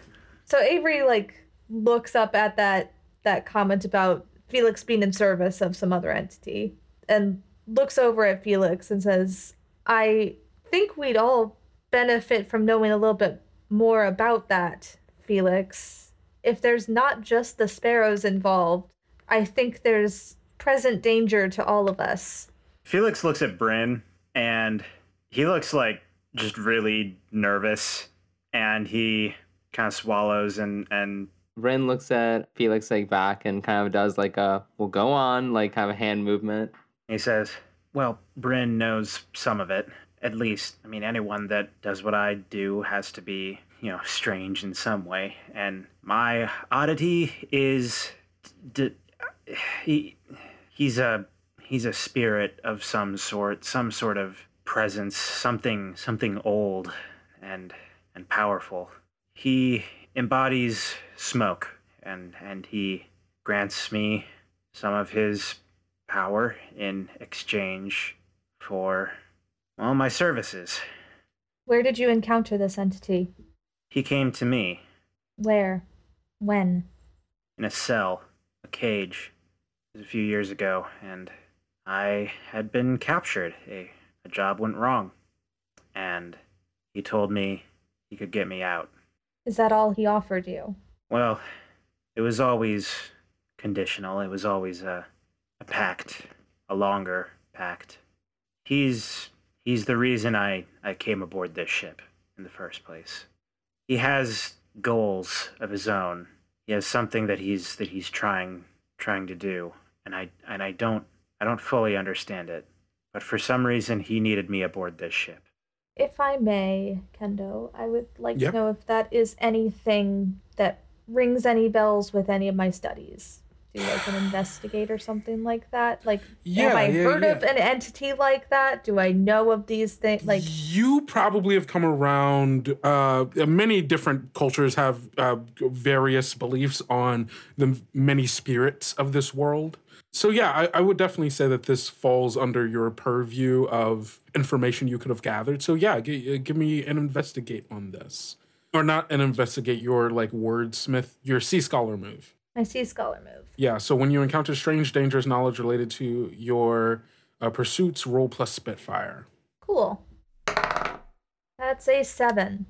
So Avery like looks up at that that comment about Felix being in service of some other entity and looks over at Felix and says, "I think we'd all benefit from knowing a little bit more about that, Felix. If there's not just the sparrows involved, I think there's present danger to all of us." Felix looks at Brynn and he looks like just really nervous and he kind of swallows and and Brynn looks at Felix like back and kind of does like a well go on like kind of a hand movement. he says, "Well, Brynn knows some of it. At least, I mean, anyone that does what I do has to be, you know, strange in some way. And my oddity is, d- he, he's a he's a spirit of some sort, some sort of presence, something something old and and powerful. He embodies smoke and and he grants me some of his power in exchange for well my services. Where did you encounter this entity? He came to me Where? When? in a cell, a cage, a few years ago, and I had been captured. A, a job went wrong, and he told me he could get me out. Is that all he offered you? Well, it was always conditional. It was always a, a pact, a longer pact. He's he's the reason I, I came aboard this ship in the first place. He has goals of his own. He has something that he's that he's trying trying to do, and I and I don't I don't fully understand it. But for some reason he needed me aboard this ship. If I may, Kendo, I would like Yep. to know if that is anything that rings any bells with any of my studies. Do like an investigate or something like that? Like, Yeah, have I yeah, heard yeah. of an entity like that? Do I know of these things? Like, you probably have come around uh many different cultures have uh, various beliefs on the many spirits of this world so yeah I, I would definitely say that this falls under your purview of information you could have gathered so yeah g- give me an investigate on this or not an investigate your like wordsmith your sea scholar move I sea scholar move. yeah, so when you encounter strange, dangerous knowledge related to your uh, pursuits, roll plus Spitfire. Cool. That's a seven.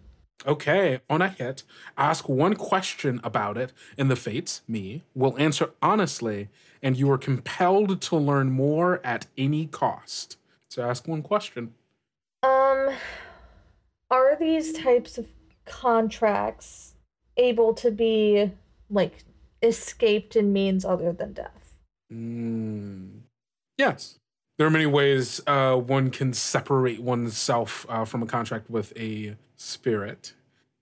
Okay, on a hit, ask one question about it, and the fates, me, will answer honestly, and you are compelled to learn more at any cost. So ask one question. Um, are these types of contracts able to be like escaped in means other than death? Mm, yes. There are many ways uh, one can separate oneself uh, from a contract with a spirit.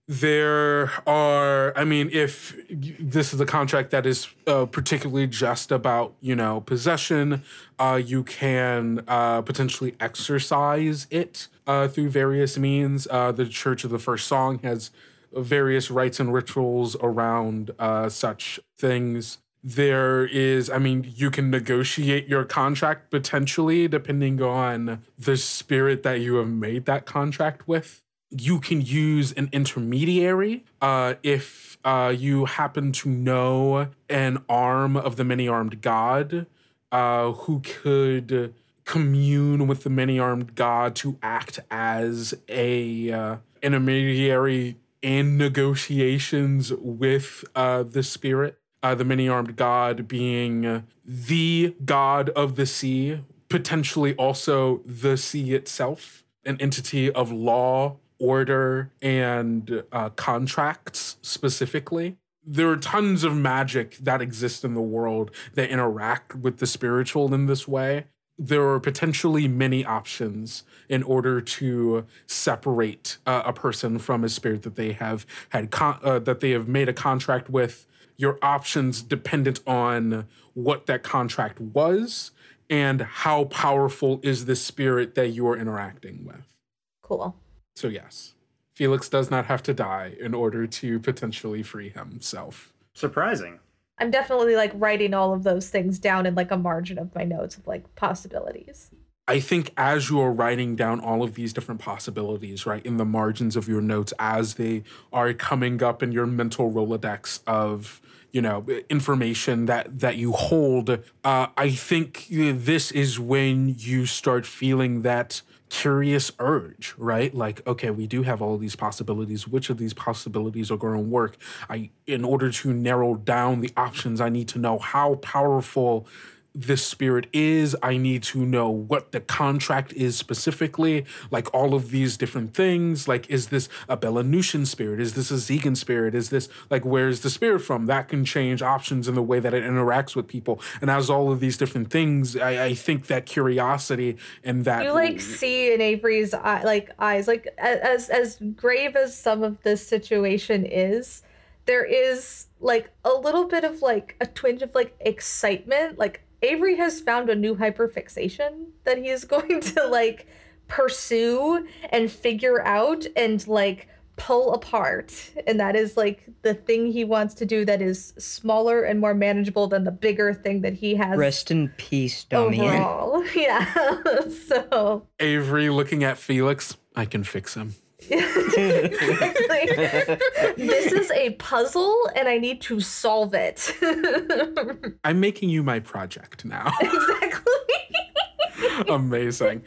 There are, I mean, if this is a contract that is uh, particularly just about, you know, possession, uh, you can uh, potentially exercise it uh, through various means. Uh, the Church of the First Song has various rites and rituals around uh, such things. There is, I mean, you can negotiate your contract potentially depending on the spirit that you have made that contract with. You can use an intermediary uh, if uh, you happen to know an arm of the many armed god uh, who could commune with the many armed god to act as a uh, intermediary in negotiations with uh, the spirit. Uh, the many armed god being the god of the sea, potentially also the sea itself, an entity of law, order, and uh, contracts specifically there are tons of magic that exist in the world that interact with the spiritual in this way. There are potentially many options in order to separate uh, a person from a spirit that they have had con- uh, that they have made a contract with. Your options dependent on what that contract was and how powerful is the spirit that you are interacting with. Cool. So yes, Felix does not have to die in order to potentially free himself. Surprising. I'm definitely like writing all of those things down in like a margin of my notes of like possibilities. I think as you're writing down all of these different possibilities, right, in the margins of your notes as they are coming up in your mental Rolodex of you know information that that you hold uh, i think this is when you start feeling that curious urge right? Like okay we do have all these possibilities. Which of these possibilities are going to work? I in order to narrow down the options i need to know how powerful this spirit is. I need to know what the contract is specifically, like all of these different things. Like, is this a Belanutian spirit? Is this a Zegan spirit? Is this like where's the spirit from? That can change options in the way that it interacts with people. And as all of these different things, I, I think that curiosity and that you like see in Avery's eye, like eyes, like as as grave as some of this situation is, there is like a little bit of like a twinge of like excitement, like Avery has found a new hyperfixation that he is going to like pursue and figure out and like pull apart. And that is like the thing he wants to do that is smaller and more manageable than the bigger thing that he has. Rest in peace, Donnie. Overall. Yeah. so Avery looking at Felix, I can fix him. exactly. this is a puzzle and I need to solve it. I'm making you my project now. exactly. Amazing.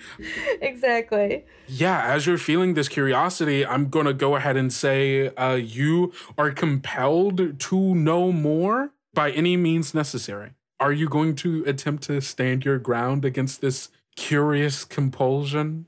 Exactly. Yeah, as you're feeling this curiosity, I'm going to go ahead and say uh, you are compelled to know more by any means necessary. Are you going to attempt to stand your ground against this curious compulsion?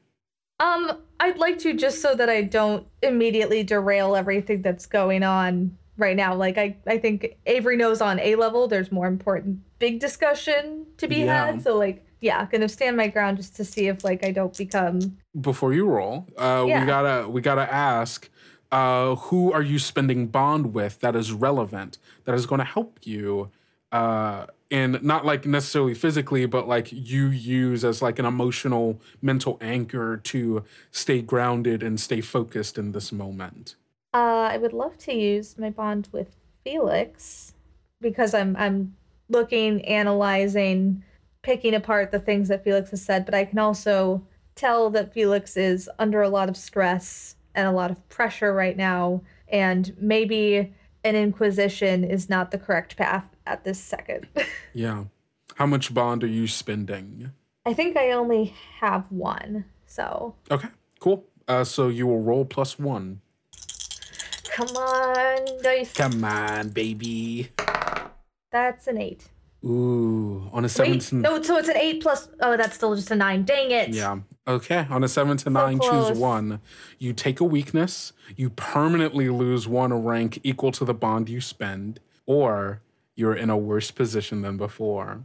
Um, I'd like to just so that I don't immediately derail everything that's going on right now. Like I, I think Avery knows on A level there's more important big discussion to be Yeah. had. So like yeah, gonna stand my ground just to see if like I don't become Before you roll, uh, Yeah. we gotta we gotta ask, uh, who are you spending bond with that is relevant, that is going to help you, uh, and not like necessarily physically, but like you use as like an emotional mental anchor to stay grounded and stay focused in this moment. Uh, I would love to use my bond with Felix because I'm I'm looking, analyzing, picking apart the things that Felix has said, but I can also tell that Felix is under a lot of stress and a lot of pressure right now, and maybe an inquisition is not the correct path at this second. Yeah. How much bond are you spending? I think I only have one, so Okay, cool. Uh, so you will roll plus one. come on, dice. Come on, baby. That's an eight. Ooh, on a seven Wait, no, so it's an eight plus. Oh, that's still just a nine. Dang it. Yeah. Okay. On a seven to nine, close. choose one. You take a weakness. You permanently lose one rank equal to the bond you spend, or you're in a worse position than before.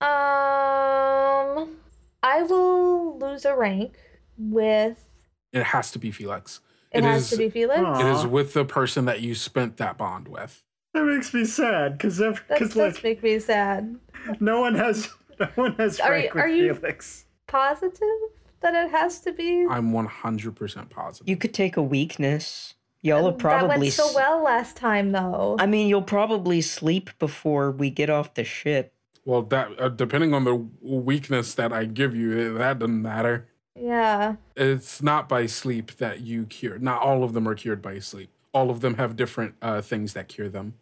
Um, I will lose a rank with. It has to be Felix. It, has to be Felix. It is with the person that you spent that bond with. That makes me sad because That because does like make me sad. no one has no one has Are Frank you- with are you- Felix. Positive that it has to be. I'm 100% positive. You could take a weakness. Y'all will that probably. went so well last time, though. I mean, you'll probably sleep before we get off the ship. Well, that uh, depending on the weakness that I give you, that doesn't matter. yeah. It's not by sleep that you cure. Not all of them are cured by sleep. All of them have different uh, things that cure them.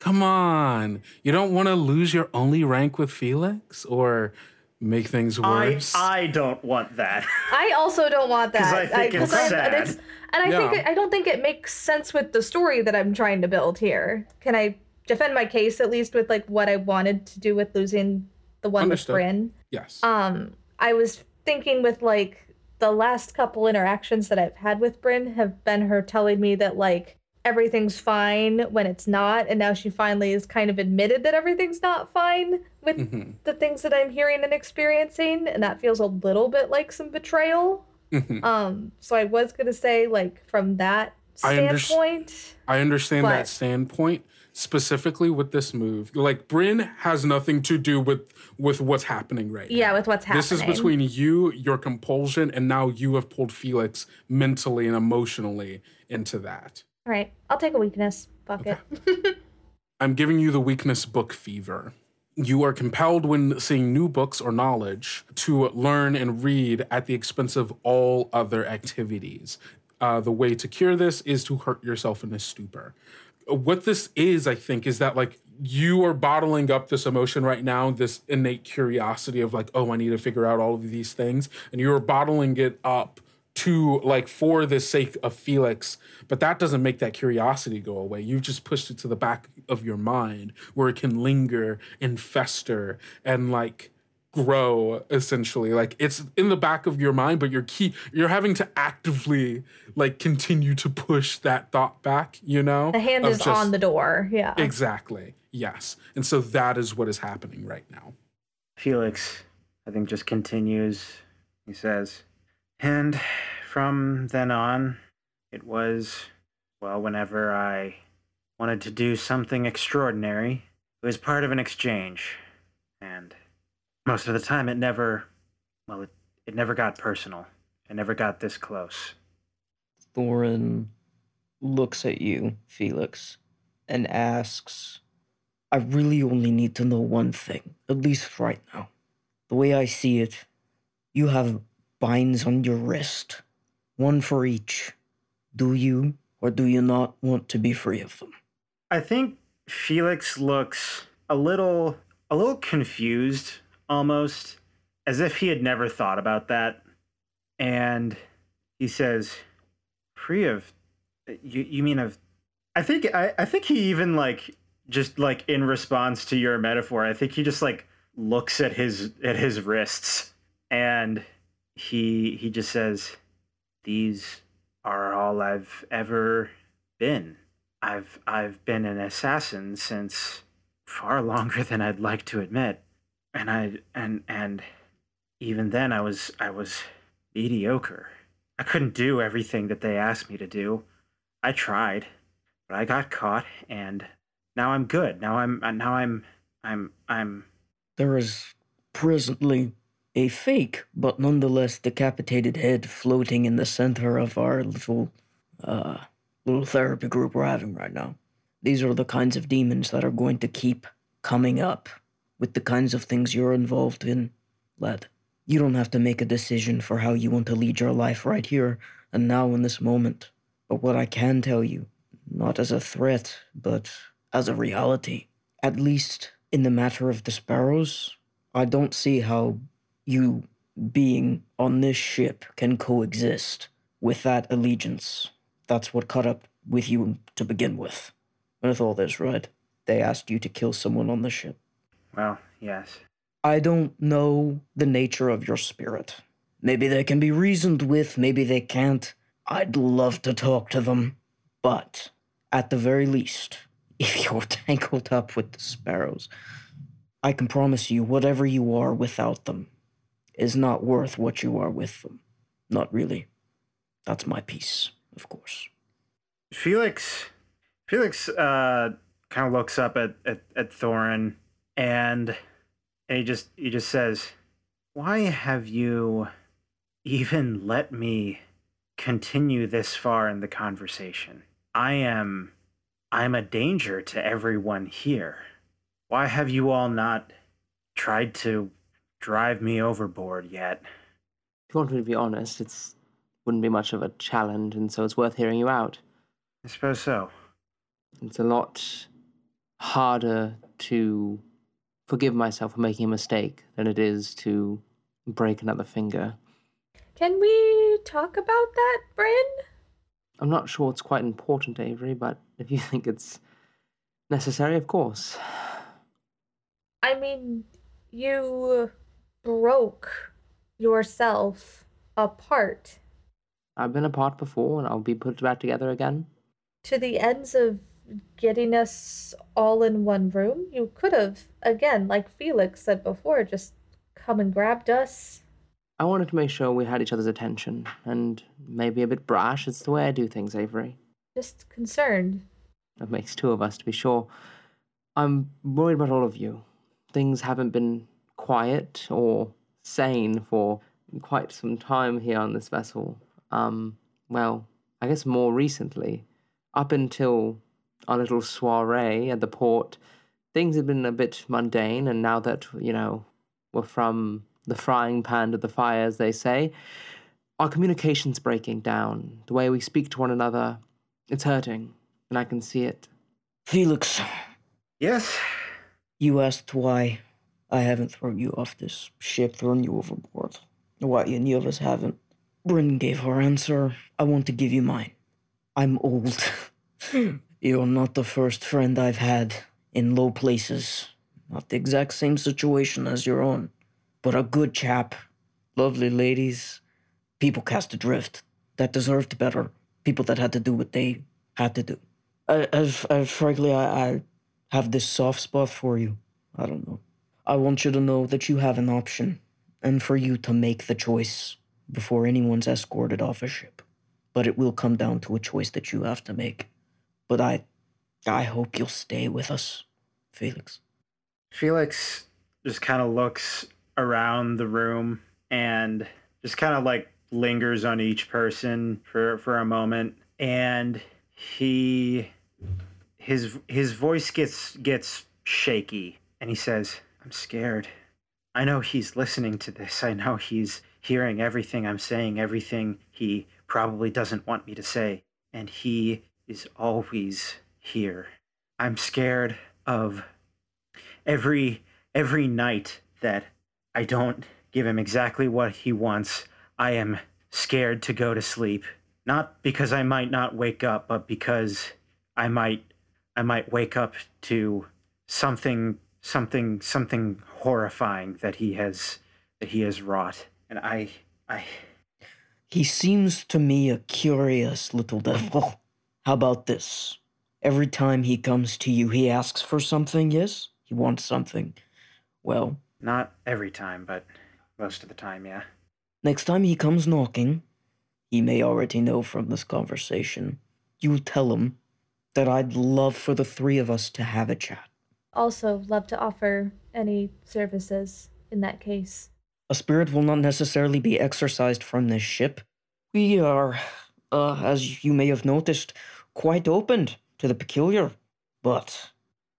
Come on, you don't want to lose your only rank with Felix or make things worse. I I don't want that. I also don't want that. I think it's 'cause I- sad. it's- and I think it, I don't think it makes sense with the story that I'm trying to build here. Can I defend my case at least with like what I wanted to do with losing the one Understood. with Brynn? yes. Um, I was thinking with like the last couple interactions that I've had with Brynn have been her telling me that like everything's fine when it's not, and now she finally has kind of admitted that everything's not fine with Mhm. the things that I'm hearing and experiencing, and that feels a little bit like some betrayal. Mhm. Um, so I was gonna say like from that I underst- standpoint, I understand but- that standpoint specifically with this move. Like Brynn has nothing to do with with what's happening right yeah, with what's happening. This is between you, your compulsion, and now you have pulled Felix mentally and emotionally into that. All right, I'll take a weakness. Fuck it. I'm giving you the weakness book fever. you are compelled when seeing new books or knowledge to learn and read at the expense of all other activities. Uh, the way to cure this is to hurt yourself in a stupor. What this is, I think, is that like you are bottling up this emotion right now, this innate curiosity of like, oh, I need to figure out all of these things, and you're bottling it up to like for the sake of Felix, but that doesn't make that curiosity go away. You've just pushed it to the back of your mind where it can linger and fester and like grow essentially like it's in the back of your mind but you're key you're having to actively like continue to push that thought back you know The hand is just- on the door. Yeah. exactly yes and so that is what is happening right now Felix, I think, just continues. He says, And from then on, it was, well, whenever I wanted to do something extraordinary, it was part of an exchange. And most of the time, it never, well, it, it never got personal. It never got this close. Thorin looks at you, Felix, and asks, I really only need to know one thing, at least right now. The way I see it, you have binds on your wrist, one for each. Do you or do you not want to be free of them? I think Felix looks a little a little confused almost as if he had never thought about that and he says free of you you mean of I think I, I think he even like just like in response to your metaphor I think he just like looks at his at his wrists and he he just says these are all I've ever been I've I've been an assassin since far longer than I'd like to admit. And I and and even then I was I was mediocre. I couldn't do everything that they asked me to do. I tried, but I got caught and now I'm good. Now I'm now I'm I'm I'm There is presently a fake, but nonetheless decapitated head floating in the center of our little, uh, little therapy group we're having right now. These are the kinds of demons that are going to keep coming up with the kinds of things you're involved in, lad. You don't have to make a decision for how you want to lead your life right here and now in this moment. But what I can tell you, not as a threat, but as a reality, at least in the matter of the sparrows, I don't see how you being on this ship can coexist with that allegiance. That's what caught up with you to begin with. With all this, right? They asked you to kill someone on the ship. well, yes. I don't know the nature of your spirit. Maybe they can be reasoned with, maybe they can't. I'd love to talk to them. But, at the very least, if you're tangled up with the sparrows, I can promise you whatever you are without them is not worth what you are with them. Not really. That's my piece, of course. Felix Felix uh kind of looks up at, at, at Thorin and and he just he just says, Why have you even let me continue this far in the conversation? I am I'm a danger to everyone here. Why have you all not tried to drive me overboard yet? If you want me to be honest, it's wouldn't be much of a challenge, and so it's worth hearing you out. I suppose so. It's a lot harder to forgive myself for making a mistake than it is to break another finger. Can we talk about that, Brynn? I'm not sure it's quite important, Avery, but if you think it's necessary, of course. I mean, you broke yourself apart I've been apart before, and I'll be put back together again. to the ends of getting us all in one room. You could have, again, like Felix said before, just come and grabbed us. I wanted to make sure we had each other's attention, and maybe a bit brash. It's the way I do things, Avery. Just concerned. That makes two of us, to be sure. I'm worried about all of you. Things haven't been quiet or sane for quite some time here on this vessel. Um, well, I guess more recently, up until our little soiree at the port, things had been a bit mundane, and now that, you know, we're from the frying pan to the fire, as they say, our communication's breaking down. The way we speak to one another, it's hurting, and I can see it. Felix. Yes? You asked why I haven't thrown you off this ship, thrown you overboard. Why any of us haven't. Brynn gave her answer. I want to give you mine. I'm old. Hmm. You're not the first friend I've had in low places. Not the exact same situation as your own, but a good chap. Lovely ladies. People cast adrift that deserved better. People that had to do what they had to do. I, as, as frankly, I, I have this soft spot for you. I don't know. I want you to know that you have an option, and for you to make the choice before anyone's escorted off a ship. But it will come down to a choice that you have to make. But I I hope you'll stay with us, Felix. Felix just kind of looks around the room and just kind of like lingers on each person for for a moment and he his his voice gets gets shaky and he says i'm scared. I know he's listening to this. I know he's hearing everything i'm saying everything he probably doesn't want me to say. And he is always here. I'm scared of every every night that i don't give him exactly what he wants i am scared to go to sleep. Not because i might not wake up but because i might i might wake up to something something something horrifying that he has that he has wrought and i i He seems to me a curious little devil. How about this? Every time he comes to you, he asks for something, yes? He wants something. Well, not every time but most of the time yeah next time he comes knocking, he may already know from this conversation. You tell him that I'd love for the three of us to have a chat. Also, love to offer any services in that case. A spirit will not necessarily be exorcised from this ship. We are, uh, as you may have noticed, quite open to the peculiar. But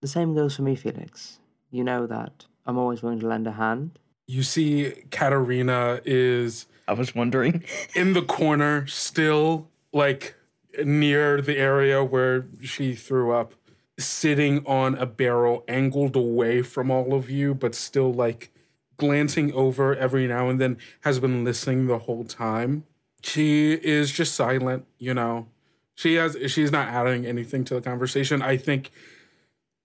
The same goes for me, Felix. You know that I'm always willing to lend a hand. You see, Katarina is. I was wondering. in the corner, still like near the area where she threw up, sitting on a barrel, angled away from all of you, but still like glancing over every now and then, has been listening the whole time. She is just silent, you know. She has she's not adding anything to the conversation. I think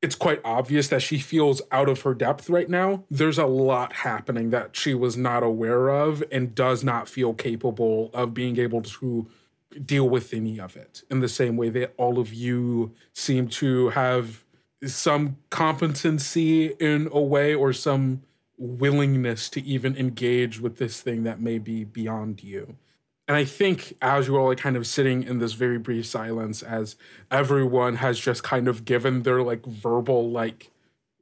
it's quite obvious that she feels out of her depth right now. There's a lot happening that she was not aware of and does not feel capable of being able to deal with any of it in the same way that all of you seem to have some competency in a way or some willingness to even engage with this thing that may be beyond you. And I think as you're all kind of sitting in this very brief silence, as everyone has just kind of given their like verbal, like,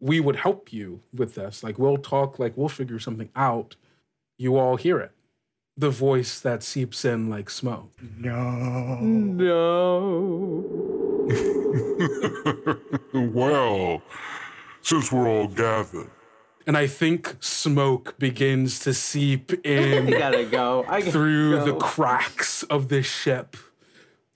we would help you with this. Like, we'll talk, like, we'll figure something out. You all hear it. The voice that seeps in like smoke. No. No. well, since we're all gathered, And I think smoke begins to seep in I gotta go. I gotta through go. the cracks of this ship,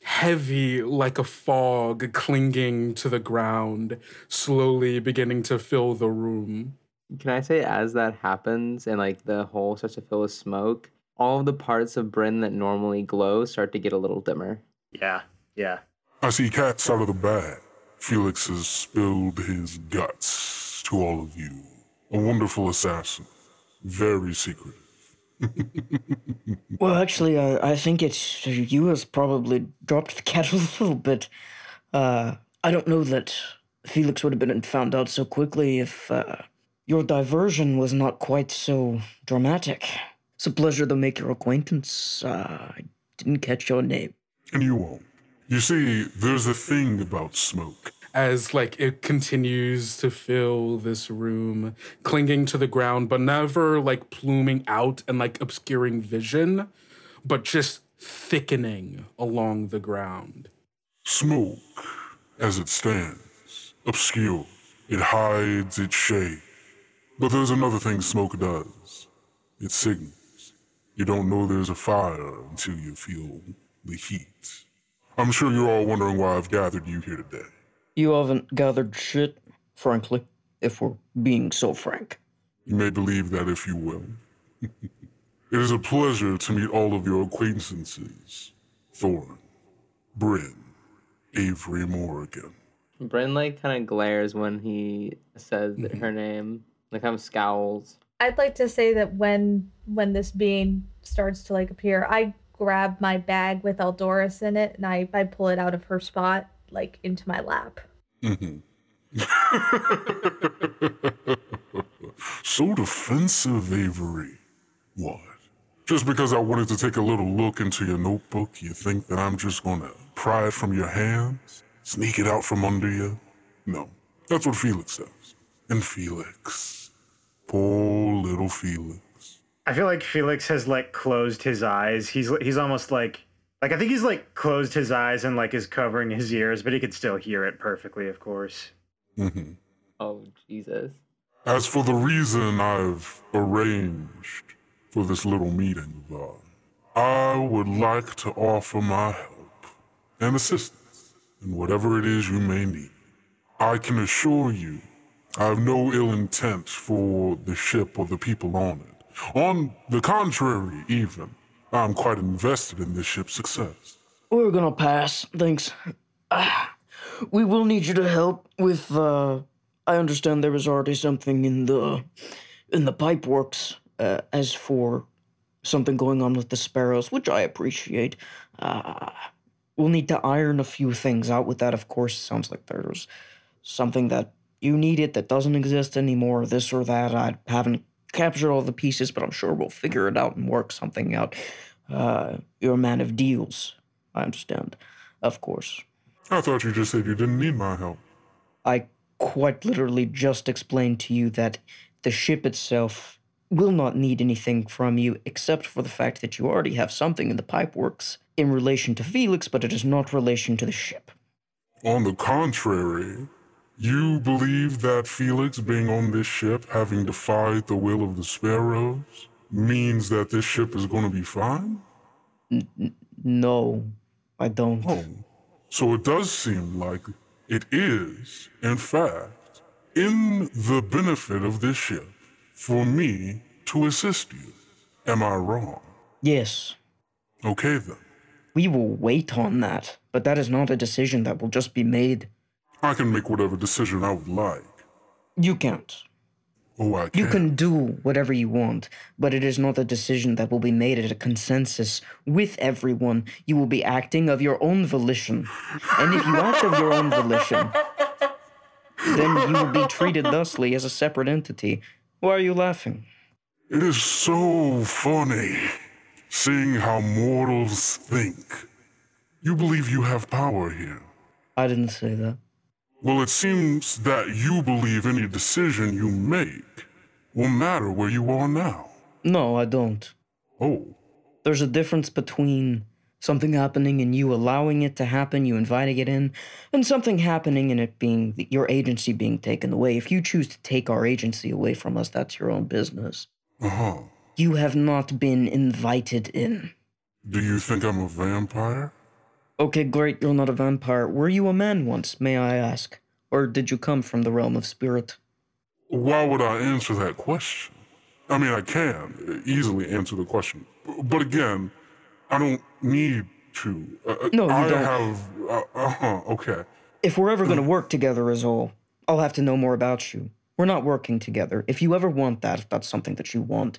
heavy like a fog clinging to the ground, slowly beginning to fill the room. Can I say, as that happens and like the hole starts to fill with smoke, all of the parts of Brynn that normally glow start to get a little dimmer. Yeah, yeah. I see cats out of the bag. Felix has spilled his guts to all of you. A wonderful assassin. Very secretive. Well, actually, uh, I think it's you has probably dropped the cat a little bit. Uh, I don't know that Felix would have been found out so quickly if uh, your diversion was not quite so dramatic. It's a pleasure to make your acquaintance. Uh, I didn't catch your name. And you won't. You see, there's a thing about smoke. As like it continues to fill this room, clinging to the ground, but never like pluming out and like obscuring vision, but just thickening along the ground. Smoke, as it stands, obscure, It hides its shade. But there's another thing smoke does. It signals. You don't know there's a fire until you feel the heat. I'm sure you're all wondering why I've gathered you here today. You haven't gathered shit, frankly, if we're being so frank. You may believe that if you will. it is a pleasure to meet all of your acquaintances. Thorin, Brynn, Avery Morrigan. Brynn like kind of glares when he says Mm-hmm. her name, like kind of scowls. I'd like to say that when when this being starts to like appear, I grab my bag with Eldoris in it and I, I pull it out of her spot, like into my lap. Mhm. so defensive, Avery. What? Just because I wanted to take a little look into your notebook, you think that I'm just gonna pry it from your hands? Sneak it out from under you? No. That's what Felix says. And Felix. Poor little Felix. I feel like Felix has like closed his eyes. He's he's almost like like I think he's like closed his eyes and like is covering his ears, but he can still hear it perfectly, of course. Mm-hmm. Oh Jesus. As for the reason I've arranged for this little meeting of ours, I would like to offer my help and assistance in whatever it is you may need. I can assure you, I have no ill intent for the ship or the people on it. On the contrary, even, I'm quite invested in this ship's success. We're gonna pass, thanks. We will need you to help with, uh, I understand there was already something in the, in the pipe works, uh, as for something going on with the sparrows, which I appreciate. Uh, we'll need to iron a few things out with that, of course. Sounds like there's something that you need it that doesn't exist anymore, this or that. I haven't captured all the pieces, but I'm sure we'll figure it out and work something out. Uh, you're a man of deals, I understand. Of course. I thought you just said you didn't need my help. I quite literally just explained to you that the ship itself will not need anything from you except for the fact that you already have something in the pipeworks in relation to Felix, but it is not relation to the ship. On the contrary, you believe that Felix being on this ship, having defied the will of the sparrows, means that this ship is going to be fine? No, I don't. Oh, so it does seem like it is, in fact, in the benefit of this ship for me to assist you. Am I wrong? Yes, Okay then. we will wait on that, but that is not a decision that will just be made. I can make whatever decision I would like. You can't. Oh, I can. You can do whatever you want, but it is not a decision that will be made at a consensus with everyone. You will be acting of your own volition. And if you act of your own volition, then you will be treated thusly as a separate entity. Why are you laughing? It is so funny seeing how mortals think. You believe you have power here. I didn't say that. Well, it seems that you believe any decision you make will matter where you are now. No, I don't. Oh, There's a difference between something happening and you allowing it to happen, you inviting it in, and something happening and it being your agency being taken away. If you choose to take our agency away from us, that's your own business. uh huh. You have not been invited in. Do you think I'm a vampire? Okay, great, you're not a vampire. Were you a man once, may I ask? Or did you come from the realm of spirit? Why would I answer that question? I mean, I can easily answer the question, but again, I don't need to. Uh, No, you I don't. have. Uh huh. Okay. If we're ever gonna work together is all, I'll have to know more about you. We're not working together. If you ever want that, if that's something that you want,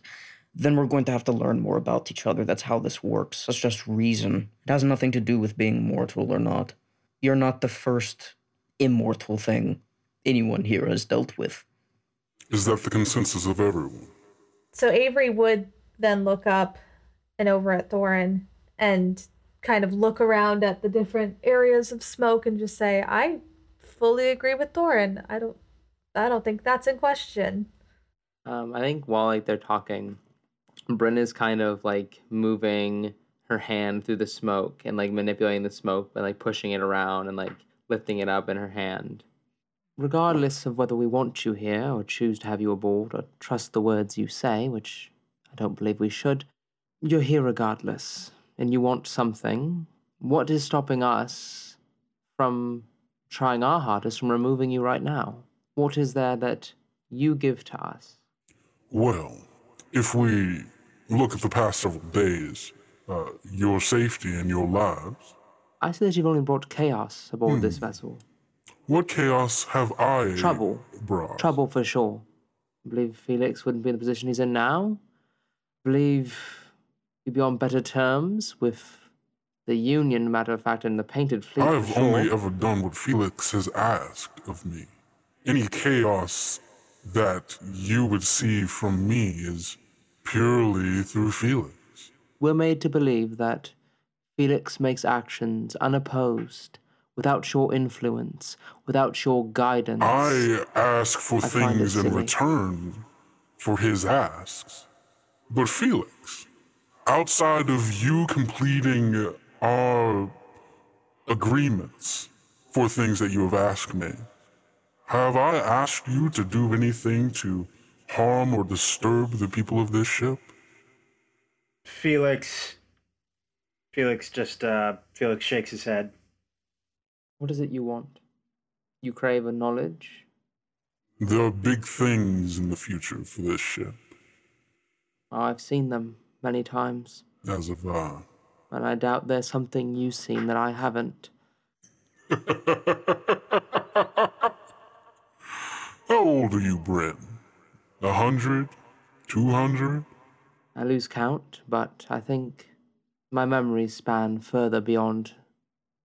then we're going to have to learn more about each other. That's how this works. That's just reason. It has nothing to do with being mortal or not. You're not the first immortal thing anyone here has dealt with. Is that the consensus of everyone? So Avery would then look up and over at Thorin and kind of look around at the different areas of smoke and just say, I fully agree with Thorin. I don't I don't think that's in question. Um, I think while like they're talking, Brynn is kind of like moving her hand through the smoke and like manipulating the smoke and like pushing it around and like lifting it up in her hand. regardless of whether we want you here or choose to have you aboard or trust the words you say, which I don't believe we should, you're here regardless, and you want something. What is stopping us from trying our hardest from removing you right now? What is there that you give to us? Well, if we look at the past several days, uh, your safety and your lives, I see that you've only brought chaos aboard this vessel. what chaos have I Trouble. brought? Trouble for sure. I believe Felix wouldn't be in the position he's in now. I believe you'd be on better terms with the Union, matter of fact, and the Painted Fleet. I've sure. only ever done what Felix has asked of me. Any chaos that you would see from me is purely through Felix. We're made to believe that Felix makes actions unopposed, without your influence, without your guidance. I ask for I things in return for his asks. But Felix, outside of you completing our agreements for things that you have asked me, have I asked you to do anything to harm or disturb the people of this ship? Felix. Felix just uh Felix shakes his head. What is it you want? You crave a knowledge? There are big things in the future for this ship, I've seen them many times, as have I. and I doubt there's something you've seen that I haven't. How old are you, Brynn? A hundred? Two hundred? I lose count, but I think my memories span further beyond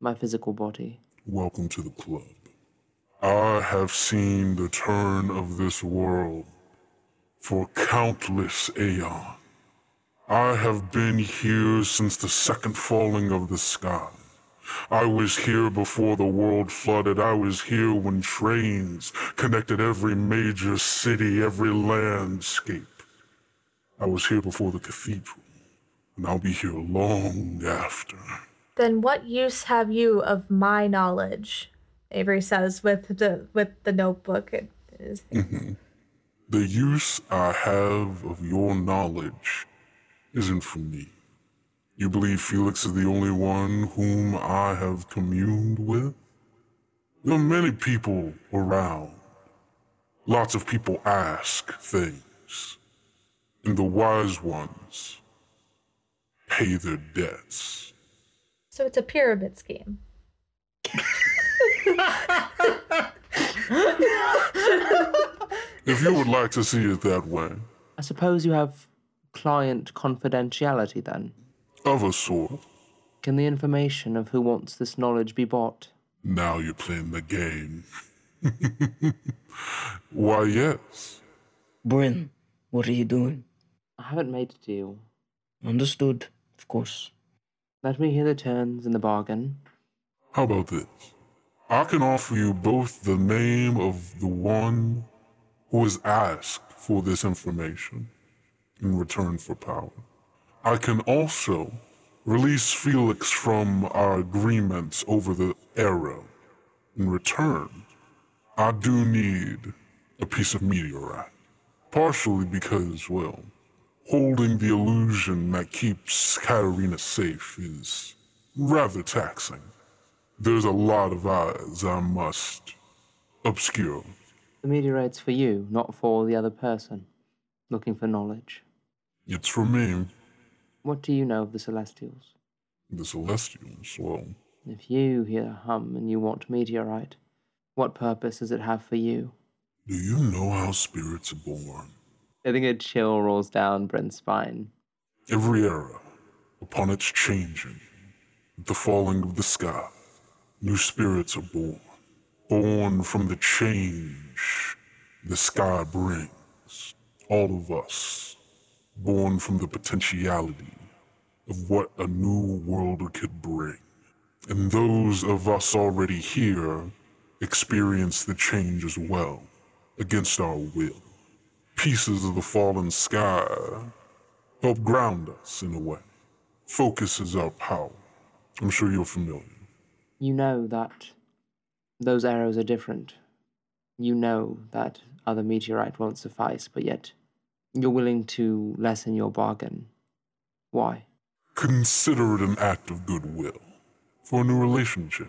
my physical body. Welcome to the club. I have seen the turn of this world for countless aeons. I have been here since the second falling of the sky. I was here before the world flooded. I was here when trains connected every major city, every landscape. I was here before the cathedral, and I'll be here long after. Then what use have you of my knowledge? Avery says with the with the notebook. It is. The use I have of your knowledge isn't for me. You believe Felix is the only one whom I have communed with? There are many people around. Lots of people ask things. And the wise ones pay their debts. so it's a pyramid scheme. If you would like to see it that way, I suppose you have client confidentiality then. Of a sort, Can the information of who wants this knowledge be bought? now you're playing the game. Why, yes. Brynn, what are you doing? I haven't made a deal. Understood, of course. Let me hear the terms in the bargain. How about this? I can offer you both the name of the one who has asked for this information in return for power. I can also release Felix from our agreements over the arrow. In return, I do need a piece of meteorite. Partially because, well, holding the illusion that keeps Katarina safe is rather taxing. There's a lot of eyes I must obscure. The meteorite's for you, not for the other person looking for knowledge. It's for me, What do you know of the Celestials? the Celestials. Well, If you hear a hum and you want meteorite, what purpose does it have for you? do you know how spirits are born? I think a chill rolls down Brynn's spine. Every era, upon its changing, the falling of the sky, new spirits are born. Born from the change the sky brings. All of us, born from the potentiality of what a new world could bring. And those of us already here experience the change as well, against our will. Pieces of the fallen sky help ground us in a way, focuses our power. I'm sure you're familiar. You know that those arrows are different You know that other meteorite won't suffice, but yet you're willing to lessen your bargain. Why? Consider it an act of goodwill for a new relationship.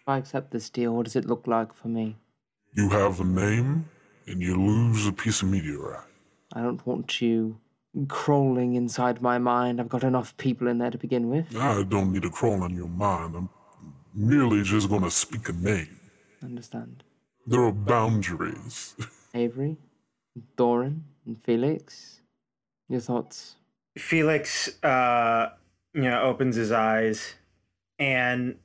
If I accept this deal, what does it look like for me? You have a name, and you lose a piece of meteorite. I don't want you crawling inside my mind. I've got enough people in there to begin with. I don't need to crawl in your mind. I'm merely just going to speak a name. Understand. There are boundaries. Avery, Thorin, and Felix. Your thoughts? Felix, uh, you know, opens his eyes, and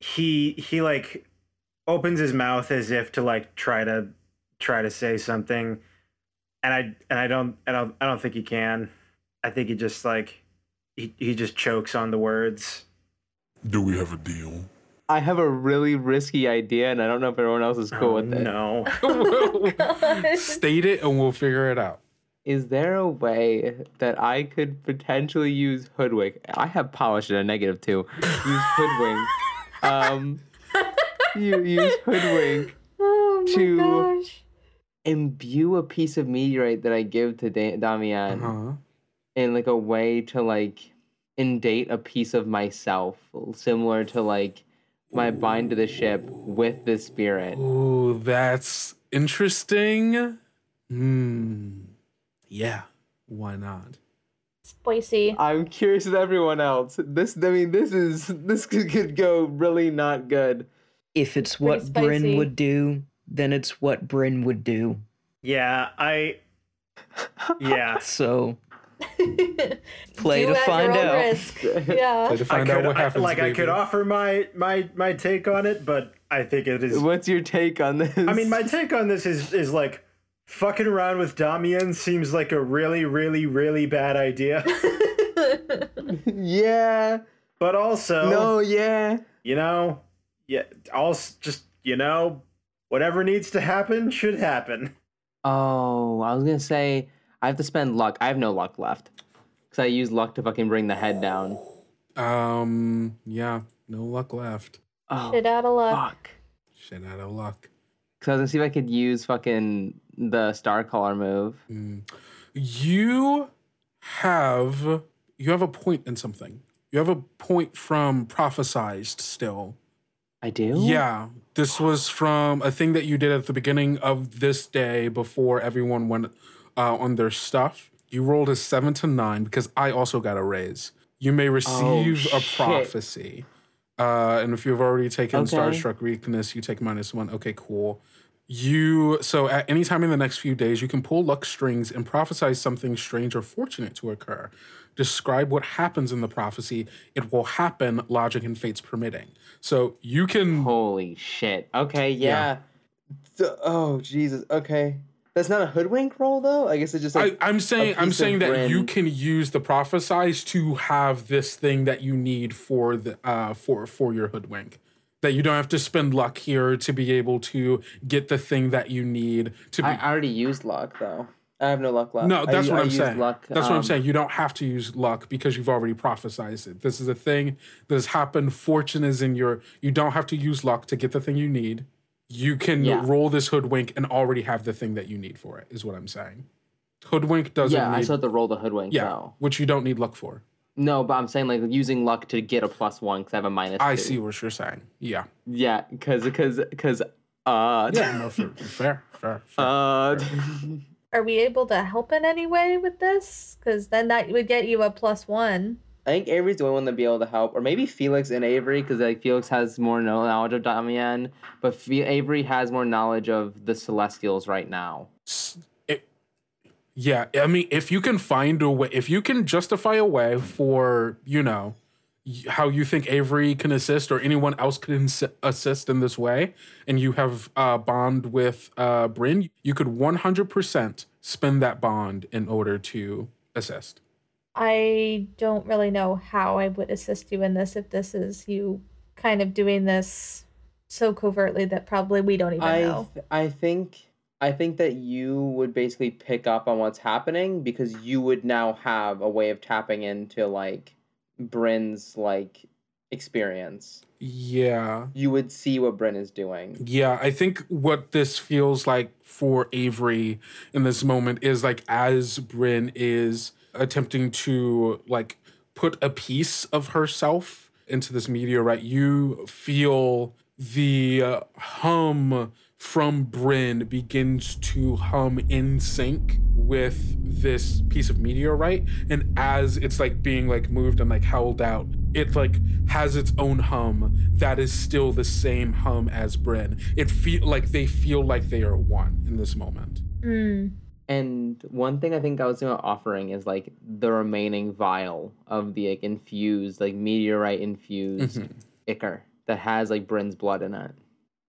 he he like opens his mouth as if to like try to try to say something, and I and I don't I don't I don't think he can. I think he just like he he just chokes on the words. Do we have a deal? I have a really risky idea, and I don't know if everyone else is cool Oh, with it. No. State it and we'll figure it out. Is there a way that I could potentially use hoodwink? I have polished at a negative two. Use hoodwink. um, you use hoodwink Oh to gosh. imbue a piece of meteorite that I give to da- Damien Uh-huh. in like a way to like indate a piece of myself, similar to like my bind to the ship with the spirit. Ooh, that's interesting. Hmm. Yeah. Why not? Spicy. I'm curious with everyone else. This, I mean, this is this could, could go really not good. If it's Pretty what Brynn would do, then it's what Brynn would do. Yeah, I. Yeah. So play to find out. risk. Yeah. Play to I could, out what I- happens. like I could offer my my my take on it, but I think it is. What's your take on this? I mean, my take on this is is like fucking around with Damien seems like a really, really, really bad idea. yeah. But also, No, yeah. you know, yeah, also just you know, whatever needs to happen should happen. Oh, I was gonna say I have to spend luck. I have no luck left because I use luck to fucking bring the head down. Um. Yeah. No luck left. Oh, Shit out of luck. fuck. Shit out of luck. Because I was gonna see if I could use fucking the star collar move. Mm. You have you have a point in something. You have a point from prophesized still. I do. Yeah, this was from a thing that you did at the beginning of this day before everyone went uh, on their stuff. You rolled a seven to nine because I also got a raise. You may receive a Oh, shit. prophecy. Uh, and if you've already taken Okay. Starstruck Weakness, you take minus one. Okay, cool. You so at any time in the next few days, you can pull luck strings and prophesy something strange or fortunate to occur. Describe what happens in the prophecy. It will happen, logic and fates permitting. So you can Holy shit. Okay. Yeah. Th- Oh Jesus. Okay. That's not a hoodwink roll though. I guess it's just like I, I'm saying I'm saying that you can use the prophesize to have this thing that you need for the uh for for your hoodwink. That you don't have to spend luck here to be able to get the thing that you need to be. I I already used luck though. I have no luck left. no, that's u- what I I'm used saying. Luck, that's what I'm um, saying. You don't have to use luck because you've already prophesized it. This is a thing that has happened. Fortune is in your. You don't have to use luck to get the thing you need. You can Yeah. roll this hoodwink and already have the thing that you need for it. Is what I'm saying. Hoodwink doesn't Yeah, I need. still have to roll the hoodwink yeah, though. which you don't need luck for. No, but I'm saying like using luck to get a plus one because I have a minus. I two. see what you're saying. Yeah. Yeah, because because because uh Yeah. No, fair, fair, fair. fair. uh Are we able to help in any way with this? Because then that would get you a plus one. I think Avery's the only one to be able to help, or maybe Felix and Avery, because like Felix has more know- knowledge of Damien, but Fe- Avery has more knowledge of the Celestials right now. S- it- yeah, I mean, if you can find a way, if you can justify a way for, you know, how you think Avery can assist or anyone else can ins- assist in this way, and you have a bond with uh, Brynn, you could 100% spend that bond in order to assist. I don't really know how I would assist you in this if this is you kind of doing this so covertly that probably we don't even I know. th- I think I think that you would basically pick up on what's happening because you would now have a way of tapping into like Brynn's like experience. Yeah. you would see what Brynn is doing. Yeah, I think what this feels like for Avery in this moment is like as Brynn is attempting to like put a piece of herself into this meteorite, you feel the uh, hum from Brynn begins to hum in sync with this piece of meteorite and as it's like being like moved and like held out it like has its own hum that is still the same hum as Brynn it feel like they feel like they are one in this moment Mm. And one thing I think I was gonna offering is like the remaining vial of the like infused, like meteorite infused Mhm. ichor that has like Brynn's blood in it.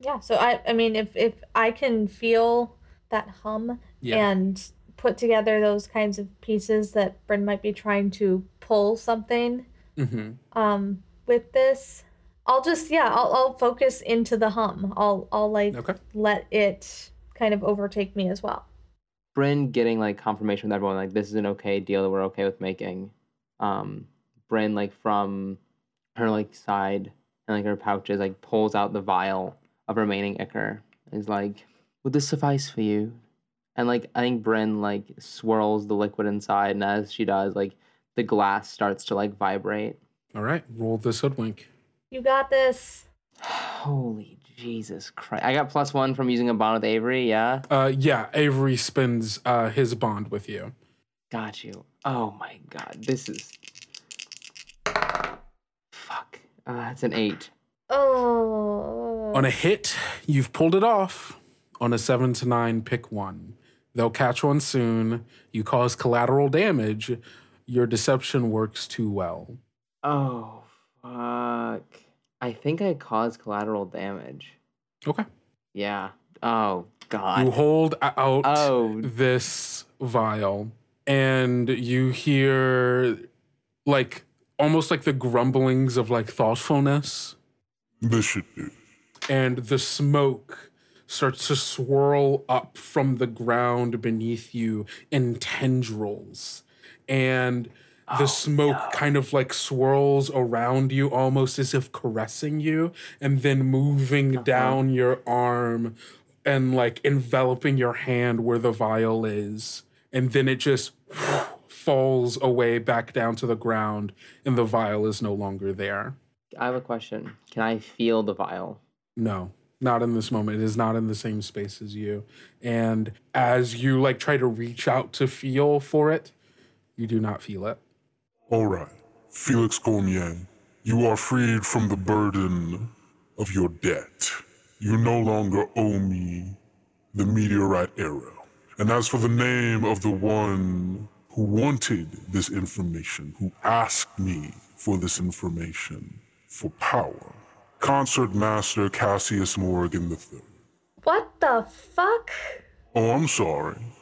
Yeah, so I I mean if if I can feel that hum Yeah. and put together those kinds of pieces that Brynn might be trying to pull something mm-hmm. um with this, I'll just yeah, I'll I'll focus into the hum. I'll I'll like Okay. let it kind of overtake me as well. Brynn getting like confirmation with everyone like this is an okay deal that we're okay with making. Um, Brynn like from her like side and like her pouches like pulls out the vial of remaining ichor. Is like, would this suffice for you? And like I think Brynn like swirls the liquid inside, and as she does, like the glass starts to like vibrate. all right roll this hoodwink You got this. Holy Jesus Christ! I got plus one from using a bond with Avery. Yeah, uh yeah Avery spends uh his bond with you got you. Oh my God, this is fuck. Uh, it's an eight. Oh. On a hit, you've pulled it off. On a seven to nine, pick one. They'll catch one soon. You cause collateral damage. Your deception works too well. Oh fuck! I think I caused collateral damage. Okay. Yeah. Oh God. You hold out Oh. this vial, and you hear like almost like the grumblings of like thoughtfulness. This should do. And the smoke starts to swirl up from the ground beneath you in tendrils. And the oh, smoke kind of like swirls around you almost as if caressing you and then moving uh-huh. down your arm and like enveloping your hand where the vial is. And then it just falls away back down to the ground and the vial is no longer there. I have a question. Can I feel the vial? No, not in this moment. It is not in the same space as you. And as you like try to reach out to feel for it, you do not feel it. All right, Felix Cormier, you are freed from the burden of your debt. You no longer owe me the meteorite arrow. And as for the name of the one who wanted this information, who asked me for this information for power, Concert Master Cassius Morrigan III. What the fuck? Oh, I'm sorry.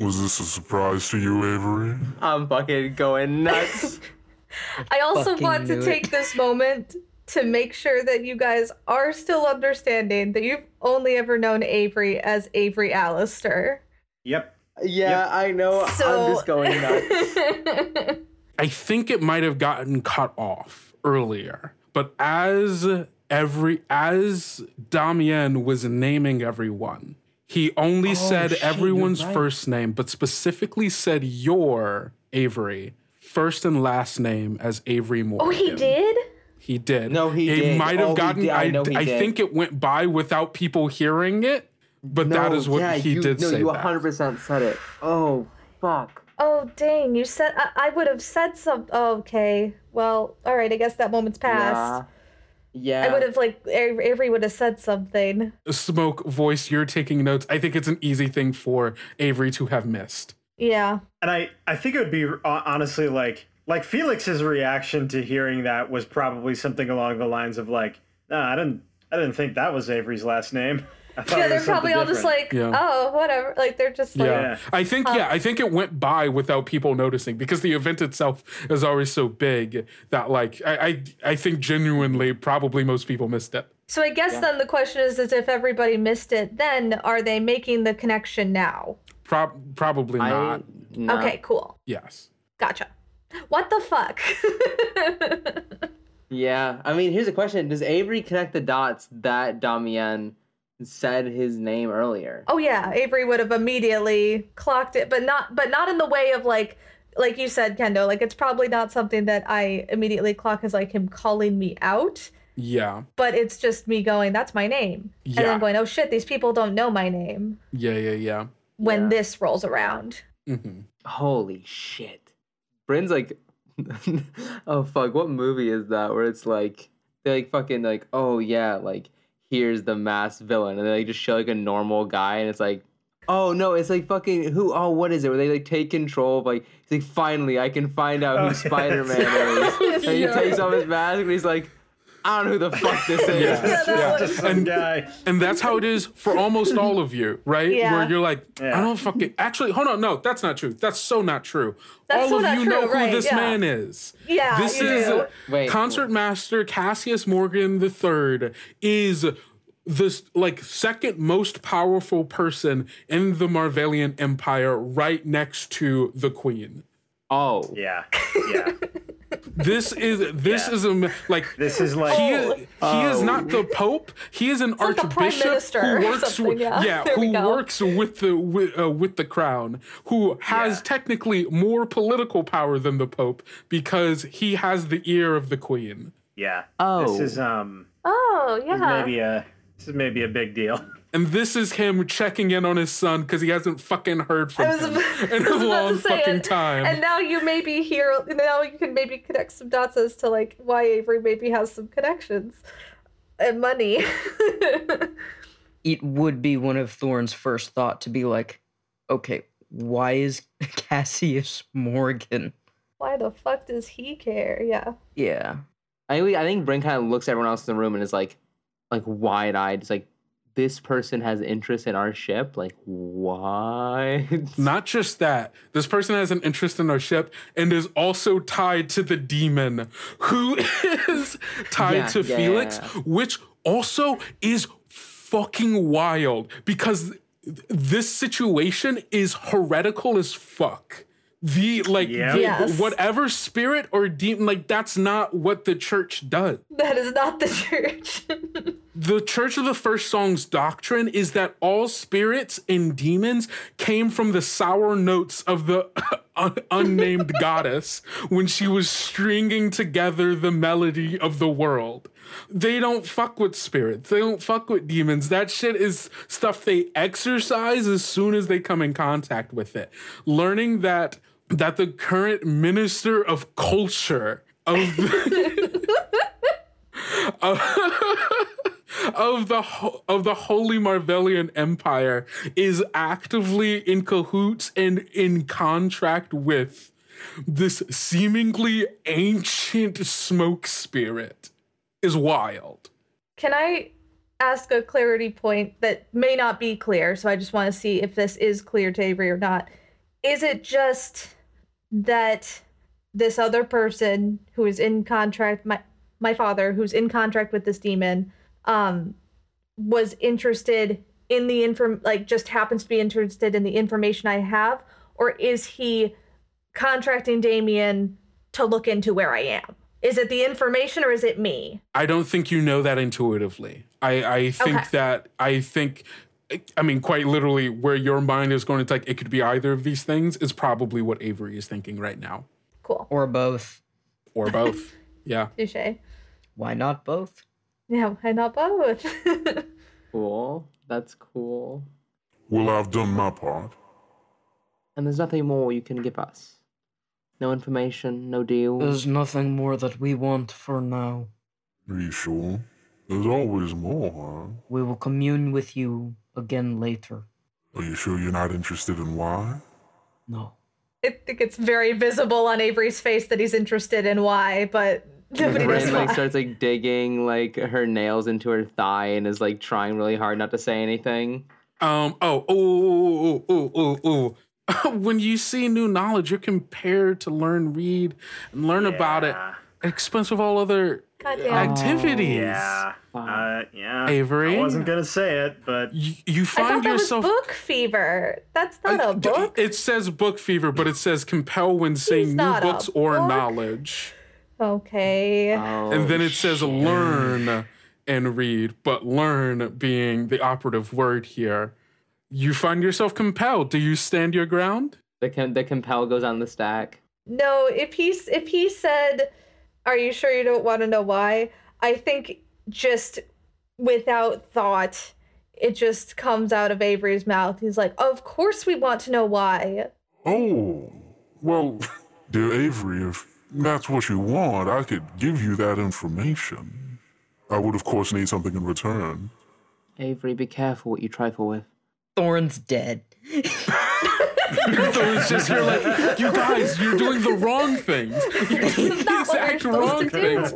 Was this a surprise to you, Avery? I'm fucking going nuts. I also fucking want to knew it. take this moment to make sure that you guys are still understanding that you've only ever known Avery as Avery Allister. Yep. yeah, I know. So- I'm just going nuts. I think it might have gotten cut off earlier, but as every as Damien was naming everyone, he only Oh, said shit, everyone's right. first name, but specifically said your Avery first and last name as Avery Morrigan. Oh, he did? He did. No, he it did. might Oh, have he gotten. did. I I, know he I did. think it went by without people hearing it, but that No, is what yeah, he you, did no, say. No, you 100% said it. Oh, fuck. Oh, dang. You said I, I would have said something. Oh, okay. Well, all right. I guess that moment's passed. Yeah. I would have, like, Avery Avery would have said something. Smoke voice, you're taking notes. I think it's an easy thing for Avery to have missed. Yeah. And I, I think it would be uh, honestly like like Felix's reaction to hearing that was probably something along the lines of like, nah, I didn't I didn't think that was Avery's last name. I thought Yeah, they're probably all something just like, different." oh, whatever. Like, they're just like, Yeah. I think Huh. yeah, um, I think it went by without people noticing because the event itself is always so big that like I I, I think genuinely probably most people missed it. So I guess then the question is, is if everybody missed it, then are they making the connection now? Prob- probably not. Okay, cool. Yes. Gotcha. What the fuck? Yeah, I mean, here's a question: Does Avery connect the dots that Damien said his name earlier? Oh yeah, Avery would have immediately clocked it, but not but not in the way of like like you said, Kendo. Like it's probably not something that I immediately clock as like him calling me out. Yeah. But it's just me going, "That's my name," Yeah. and Yeah. then going, "Oh shit, these people don't know my name." Yeah, yeah, yeah. When this rolls around, Mm-hmm. Holy shit. Brynn's like, oh fuck, what movie is that where it's like, they're like fucking like, oh yeah, like, here's the masked villain. And they like, just show like a normal guy and it's like, oh no, it's like fucking, who, oh, what is it? Where they like take control of like, he's like, finally, I can find out Oh, who yes. Spider Man is. And Yeah. he takes off his mask and he's like, I don't know who the fuck this is. Yeah. Yeah. Just some And- guy. And that's how it is for almost all of you, right? Yeah. Where you're like, Yeah. I don't fucking. Actually, hold on. No, that's not true. That's so not true. That's all so of not you true, know who right, this yeah. man is. yeah, this you is do. Wait. concert master Cassius Morrigan III is this like second most powerful person in the Marvellian Empire, right next to the Queen. Oh. Yeah. Yeah. This is this Yeah. is a like This is like he is, he is Oh. not the pope. He is an like archbishop minister who works with yeah. There we who works with the with, uh, with the crown, who has Yeah. technically more political power than the pope because he has the ear of the queen. yeah. Oh. This is um Oh this is yeah. maybe a this is maybe a big deal. And this is him checking in on his son because he hasn't fucking heard from was, him about, in I a was about long fucking it. time. And now you maybe hear now you can maybe connect some dots as to like why Avery maybe has some connections and money. It would be one of Thorin's first thought to be like, okay, why is Cassius Morrigan? why the fuck does he care? Yeah. Yeah. I think, I think Brynn kind of looks at everyone else in the room and is like, like wide eyed. It's like, this person has interest in our ship. Like, why? Not just that, this person has an interest in our ship and is also tied to the demon, who is tied Yeah, to yeah, Felix, yeah. which also is fucking wild because th- this situation is heretical as fuck. The like Yep. the- Yes. whatever spirit or demon like that's not what the church does. That is not the church. The Church of the First Song's doctrine is that all spirits and demons came from the sour notes of the un- unnamed goddess when she was stringing together the melody of the world. They don't fuck with spirits. They don't fuck with demons. That shit is stuff they exercise as soon as they come in contact with it. Learning that that the current minister of culture of the of the ho- of the Holy Marvellian Empire is actively in cahoots and in contract with this seemingly ancient smoke spirit is wild. Can I ask a clarity point that may not be clear? So I just want to see if this is clear to Avery or not. Is it just that this other person who is in contract, my my father, who's in contract with this demon, um, was interested in the inform like just happens to be interested in the information I have, or is he contracting Damien to look into where I am? Is it the information or is it me? I don't think you know that intuitively. I, I think Okay. that I think I mean quite literally where your mind is going to like it could be either of these things is probably what Avery is thinking right now. Cool. Or both. Or both. yeah. Touche. Why not both? Yeah, why not both? cool. That's cool. Well, I've done my part. And there's nothing more you can give us. No information, no deal. There's nothing more that we want for now. Are you sure? There's always more, huh? We will commune with you again later. Are you sure you're not interested in why? No. I think it's very visible on Avery's face that he's interested in why, but nobody knows like starts like digging like her nails into her thigh and is like trying really hard not to say anything. Um. Oh. Oh. Oh. Oh. Oh. Oh. when you see new knowledge, you're compared to learn, read, and learn about it Yeah. at the expense of all other Goddamn. activities. Yeah. Uh, yeah. Avery? I wasn't gonna say it, but You, you find thought that yourself. was book fever. That's not Uh, a d- book. It says book fever, but it says compel when saying new not a books or book. knowledge. Okay. and then oh, it says learn and read, but learn being the operative word here. You find yourself compelled. Do you stand your ground? The com- the compel goes on the stack. No, if he's if he said, "Are you sure you don't want to know why?" I think just without thought, it just comes out of Avery's mouth. He's like, "Of course we want to know why." Oh, well, dear Avery, if that's what you want, I could give you that information. I would, of course, need something in return. Avery, be careful what you trifle with. Thorin's dead. so it's just you're like, you guys, you're doing the wrong things. You're doing the exact wrong things.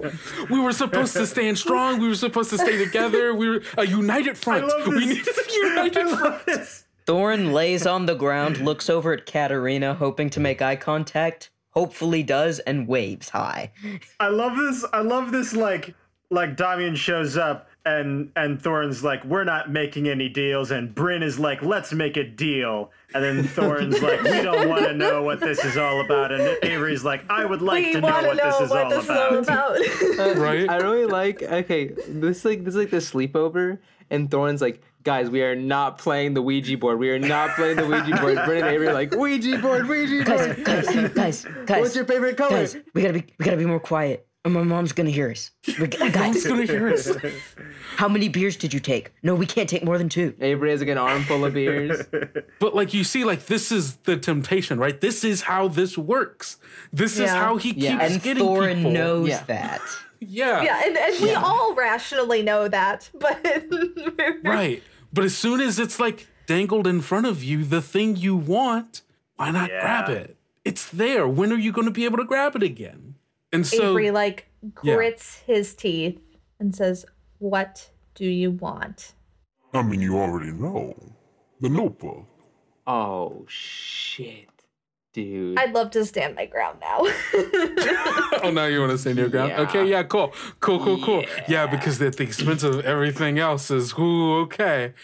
We were supposed to stand strong. We were supposed to stay together. We were a united front. We needed a united front. Thorin lays on the ground, looks over at Katarina, hoping to make eye contact. Hopefully does, and waves high. I love this. I love this. Like, like Damien shows up and and Thorin's like, "We're not making any deals," and Brynn is like, "Let's make a deal." And then Thorin's like, "We don't want to know what this is all about," and Avery's like, "I would like We to know wanna what this is what all this is about." all about. right? I really like. Okay, this like this is like the sleepover, and Thorin's like, guys, we are not playing the Ouija board. We are not playing the Ouija board. Brynn and Avery are like Ouija board, Ouija board. Guys, guys, guys, guys. What's your favorite color? Guys, we gotta be, we gotta be more quiet. Or my mom's gonna hear us. We, guys, Mom's gonna hear us. How many beers did you take? No, we can't take more than two. Avery has like an armful of beers. But like you see, like this is the temptation, right? This is how this works. This is how he Yeah. keeps And getting Thorin people. knows Yeah. that. Yeah. yeah, and, and we all rationally know that, but Right. But as soon as it's like dangled in front of you, the thing you want, why not grab it? It's there. When are you going to be able to grab it again? And so, Avery like Yeah. grits his teeth and says, "What do you want?" I mean, you already know. The notebook. Oh shit, dude. I'd love to stand my ground now. oh, now you want to stand your ground? Yeah. Okay, yeah, cool, cool, cool, cool. Yeah, because at the expense of everything else is, ooh, okay.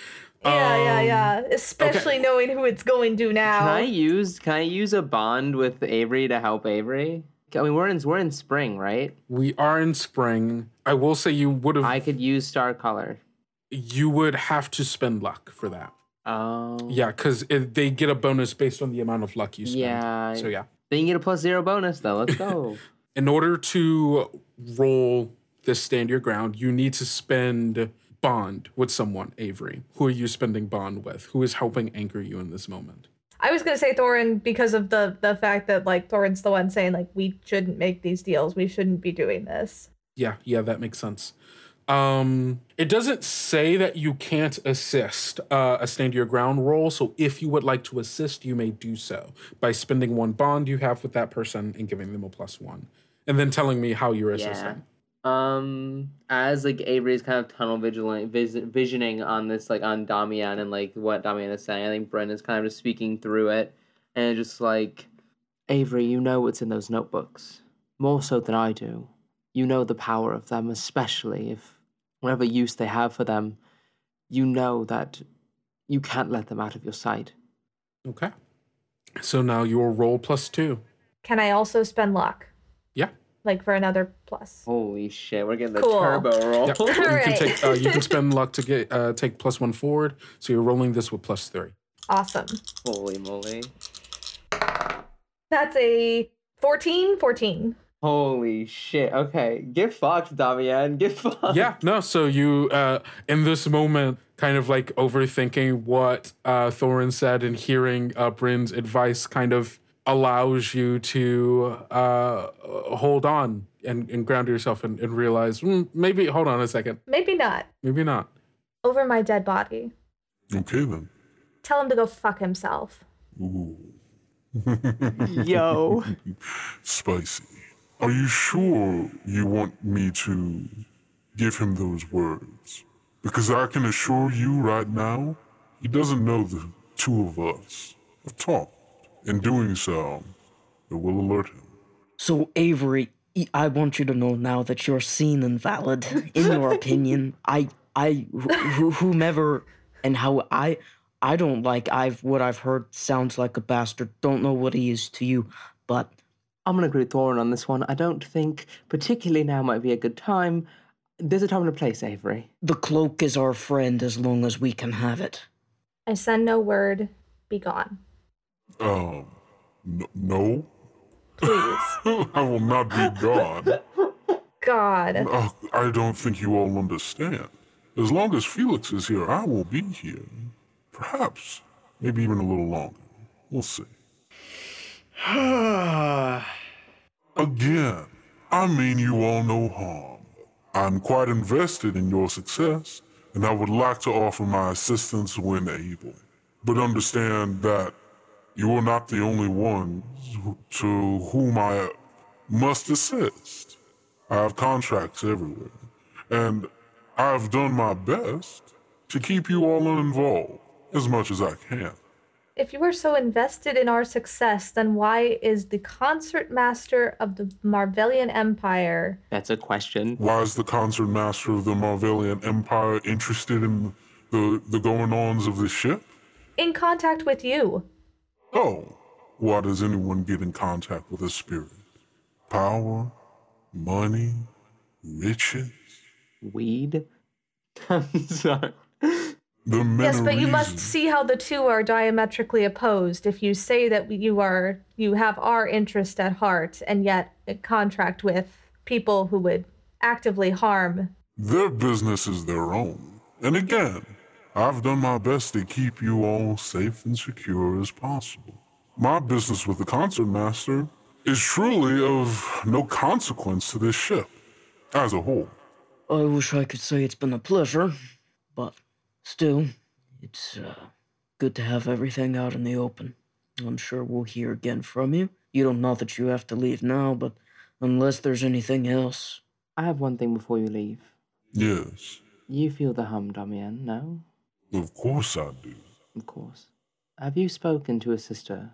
yeah, yeah, Um, yeah. Especially knowing who it's going to now. Can I use Can I use a bond with Avery to help Avery? I mean, we're in we're in spring, right? We are in spring. I will say you would have. I could use star color. You would have to spend luck for that. Oh. Yeah, because they get a bonus based on the amount of luck you spend. Yeah. So yeah. Then you get a plus zero bonus though. Let's go. In order to roll this stand your ground, you need to spend bond with someone, Avery. Who are you spending bond with? Who is helping anchor you in this moment? I was gonna say Thorin because of the the fact that like Thorin's the one saying like we shouldn't make these deals. We shouldn't be doing this. Yeah, yeah, that makes sense. Um, it doesn't say that you can't assist uh, a stand your ground roll. So if you would like to assist, you may do so by spending one bond you have with that person and giving them a plus one, and then telling me how you're yeah. assisting. Um, as like Avery's kind of tunnel vigilant, vis- visioning on this, like on Damien and like what Damien is saying, I think Brynn's kind of just speaking through it, and just like, Avery, you know what's in those notebooks more so than I do. You know the power of them, especially if whatever use they have for them, you know that you can't let them out of your sight. Okay. So now your roll plus two. Can I also spend luck? Yeah. Like for another plus. Holy shit, we're getting the Cool. turbo roll. Yeah, you can take uh, you can spend luck to get uh, take plus one forward. So you're rolling this with plus three. Awesome. Holy moly. That's a 14, 14. Holy shit. Okay. Get fucked, Damien. Get fucked. yeah, no. So you, uh, in this moment, kind of like overthinking what uh, Thorin said and hearing uh, Brynn's advice, kind of allows you to uh, hold on and, and ground yourself and, and realize "Hmm, maybe. Hold on a second. Maybe not. Maybe not. Over my dead body. Okay then. Tell him to go fuck himself. Ooh. Yo. Spicy. Are you sure you want me to give him those words? Because I can assure you right now, he doesn't know the two of us have talked. In doing so, it will alert him. So, Avery, I want you to know now that you're seen and valid in your opinion. I, I, wh- wh- whomever and how I, I don't like I've what I've heard sounds like a bastard. Don't know what he is to you, but I'm gonna agree with Thorin on this one. I don't think, particularly now, might be a good time. There's a time and a place, Avery. The cloak is our friend as long as we can have it. I send no word. Be gone. Um, n- no. Please. I will not be gone. God. Uh, I don't think you all understand. As long as Felix is here, I will be here. Perhaps, maybe even a little longer. We'll see. Again, I mean you all no harm. I'm quite invested in your success, and I would like to offer my assistance when able. But understand that you are not the only ones to whom I must assist. I have contracts everywhere, and I've done my best to keep you all involved as much as I can. If you are so invested in our success, then why is the concert master of the Marvellian Empire That's a question. Why is the concert master of the Marvellian Empire interested in the, the going ons of the ship? in contact with you? Oh, why does anyone get in contact with a spirit? Power, money, riches? Weed? I'm sorry. The Yes, but you must see how the two are diametrically opposed. If you say that you are you have our interest at heart and yet contract with people who would actively harm Their business is their own. And again, I've done my best to keep you all safe and secure as possible. My business with the concertmaster is truly of no consequence to this ship as a whole. I wish I could say it's been a pleasure, but still, it's uh, good to have everything out in the open. I'm sure we'll hear again from you. You don't know that you have to leave now, but unless there's anything else. I have one thing before you leave. Yes, You feel the hum, Damien, no? of course I do. Of course. Have you spoken to a sister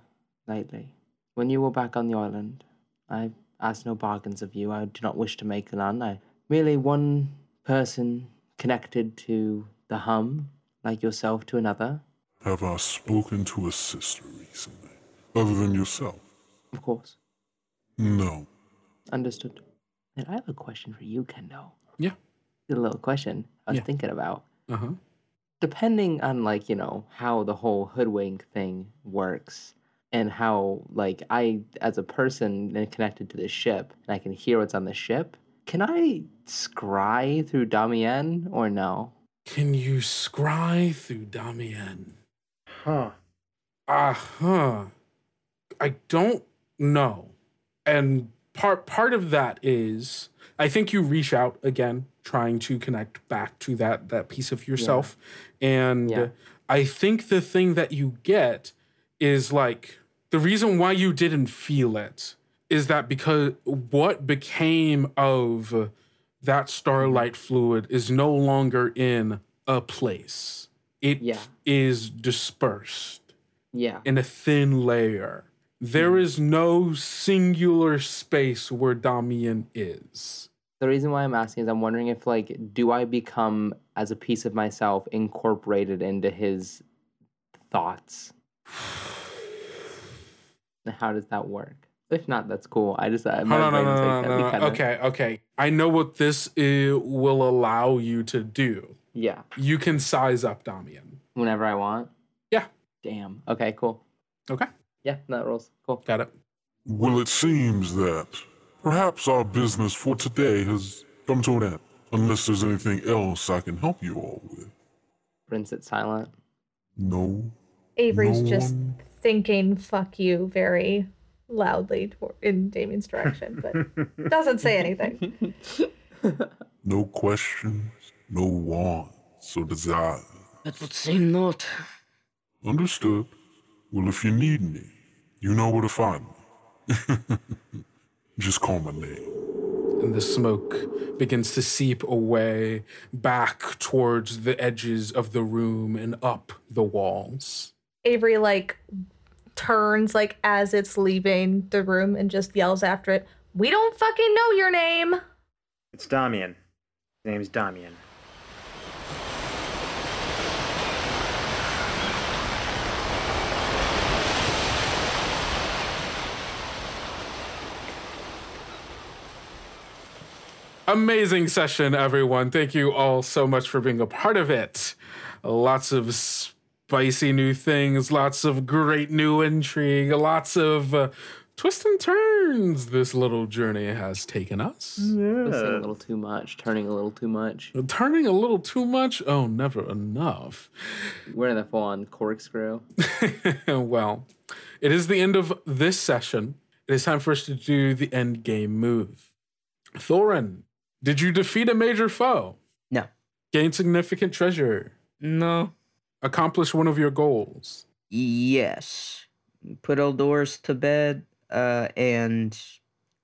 lately? When you were back on the island, I asked no bargains of you. I do not wish to make none. I merely one person connected to the hum, like yourself to another. Have I spoken to a sister recently? Other than yourself? Of course. No. Understood. And I have a question for you, Kendo. Yeah. A little question I was Yeah. thinking about. Uh huh. depending on like you know how the whole hoodwink thing works and how like i as a person and connected to the ship and i can hear what's on the ship can i scry through damien or no Can you scry through Damien? Huh. Uh huh. I don't know. And part part of that is I think you reach out again, trying to connect back to that that piece of yourself. And Yeah. I think the thing that you get is like the reason why you didn't feel it is that because what became of that starlight fluid is no longer in a place. It is Yeah. dispersed yeah in a thin layer. There hmm. is no singular space where Damien is. the reason why i'm asking is i'm wondering if like do i become as a piece of myself incorporated into his thoughts how does that work if not that's cool i just I, No, no, no, no, like, no, no, no. kinda- Okay, okay. I know what this i- will allow you to do. yeah You can size up Damien. whenever I want. Yeah. Damn. Okay, cool. Okay. Yeah, that rules. Cool. Got it. Well, it seems that perhaps our business for today has come to an end. Unless there's anything else I can help you all with. Prince it silent. No. Avery's No just one- thinking "fuck you" very loudly toward, in Damien's direction, but doesn't say anything. No questions, no wants or desires. That would seem not. Understood. Well, if you need me, you know where to find me. Just call my name. And the smoke begins to seep away back towards the edges of the room and up the walls. Avery like turns like as it's leaving the room and just yells after it, "We don't fucking know your name." It's Damien. His name's Damien. Amazing session, everyone. Thank you all so much for being a part of it. Lots of spicy new things, lots of great new intrigue, lots of uh, twists and turns this little journey has taken us. Twisting a little too much, turning a little too much. Turning a little too much? Oh, never enough. We're in the full on corkscrew. well, it is the end of this session. It is time for us to do the end game move. Thorin, did you defeat a major foe? No. Gain significant treasure? No. Accomplish one of your goals? Yes. Put Eldoris to bed uh, and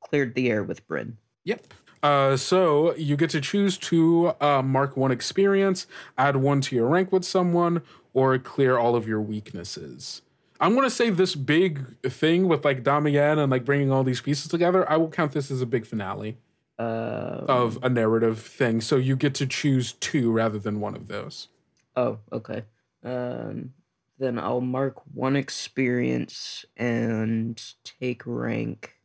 cleared the air with Brynn. Yep. Uh, so you get to choose to uh, mark one experience, add one to your rank with someone, or clear all of your weaknesses. I'm gonna say this big thing with like Damien and like bringing all these pieces together. I will count this as a big finale Uh, of a narrative thing. So you get to choose two rather than one of those. Oh, okay. Um, then I'll mark one experience and take rank.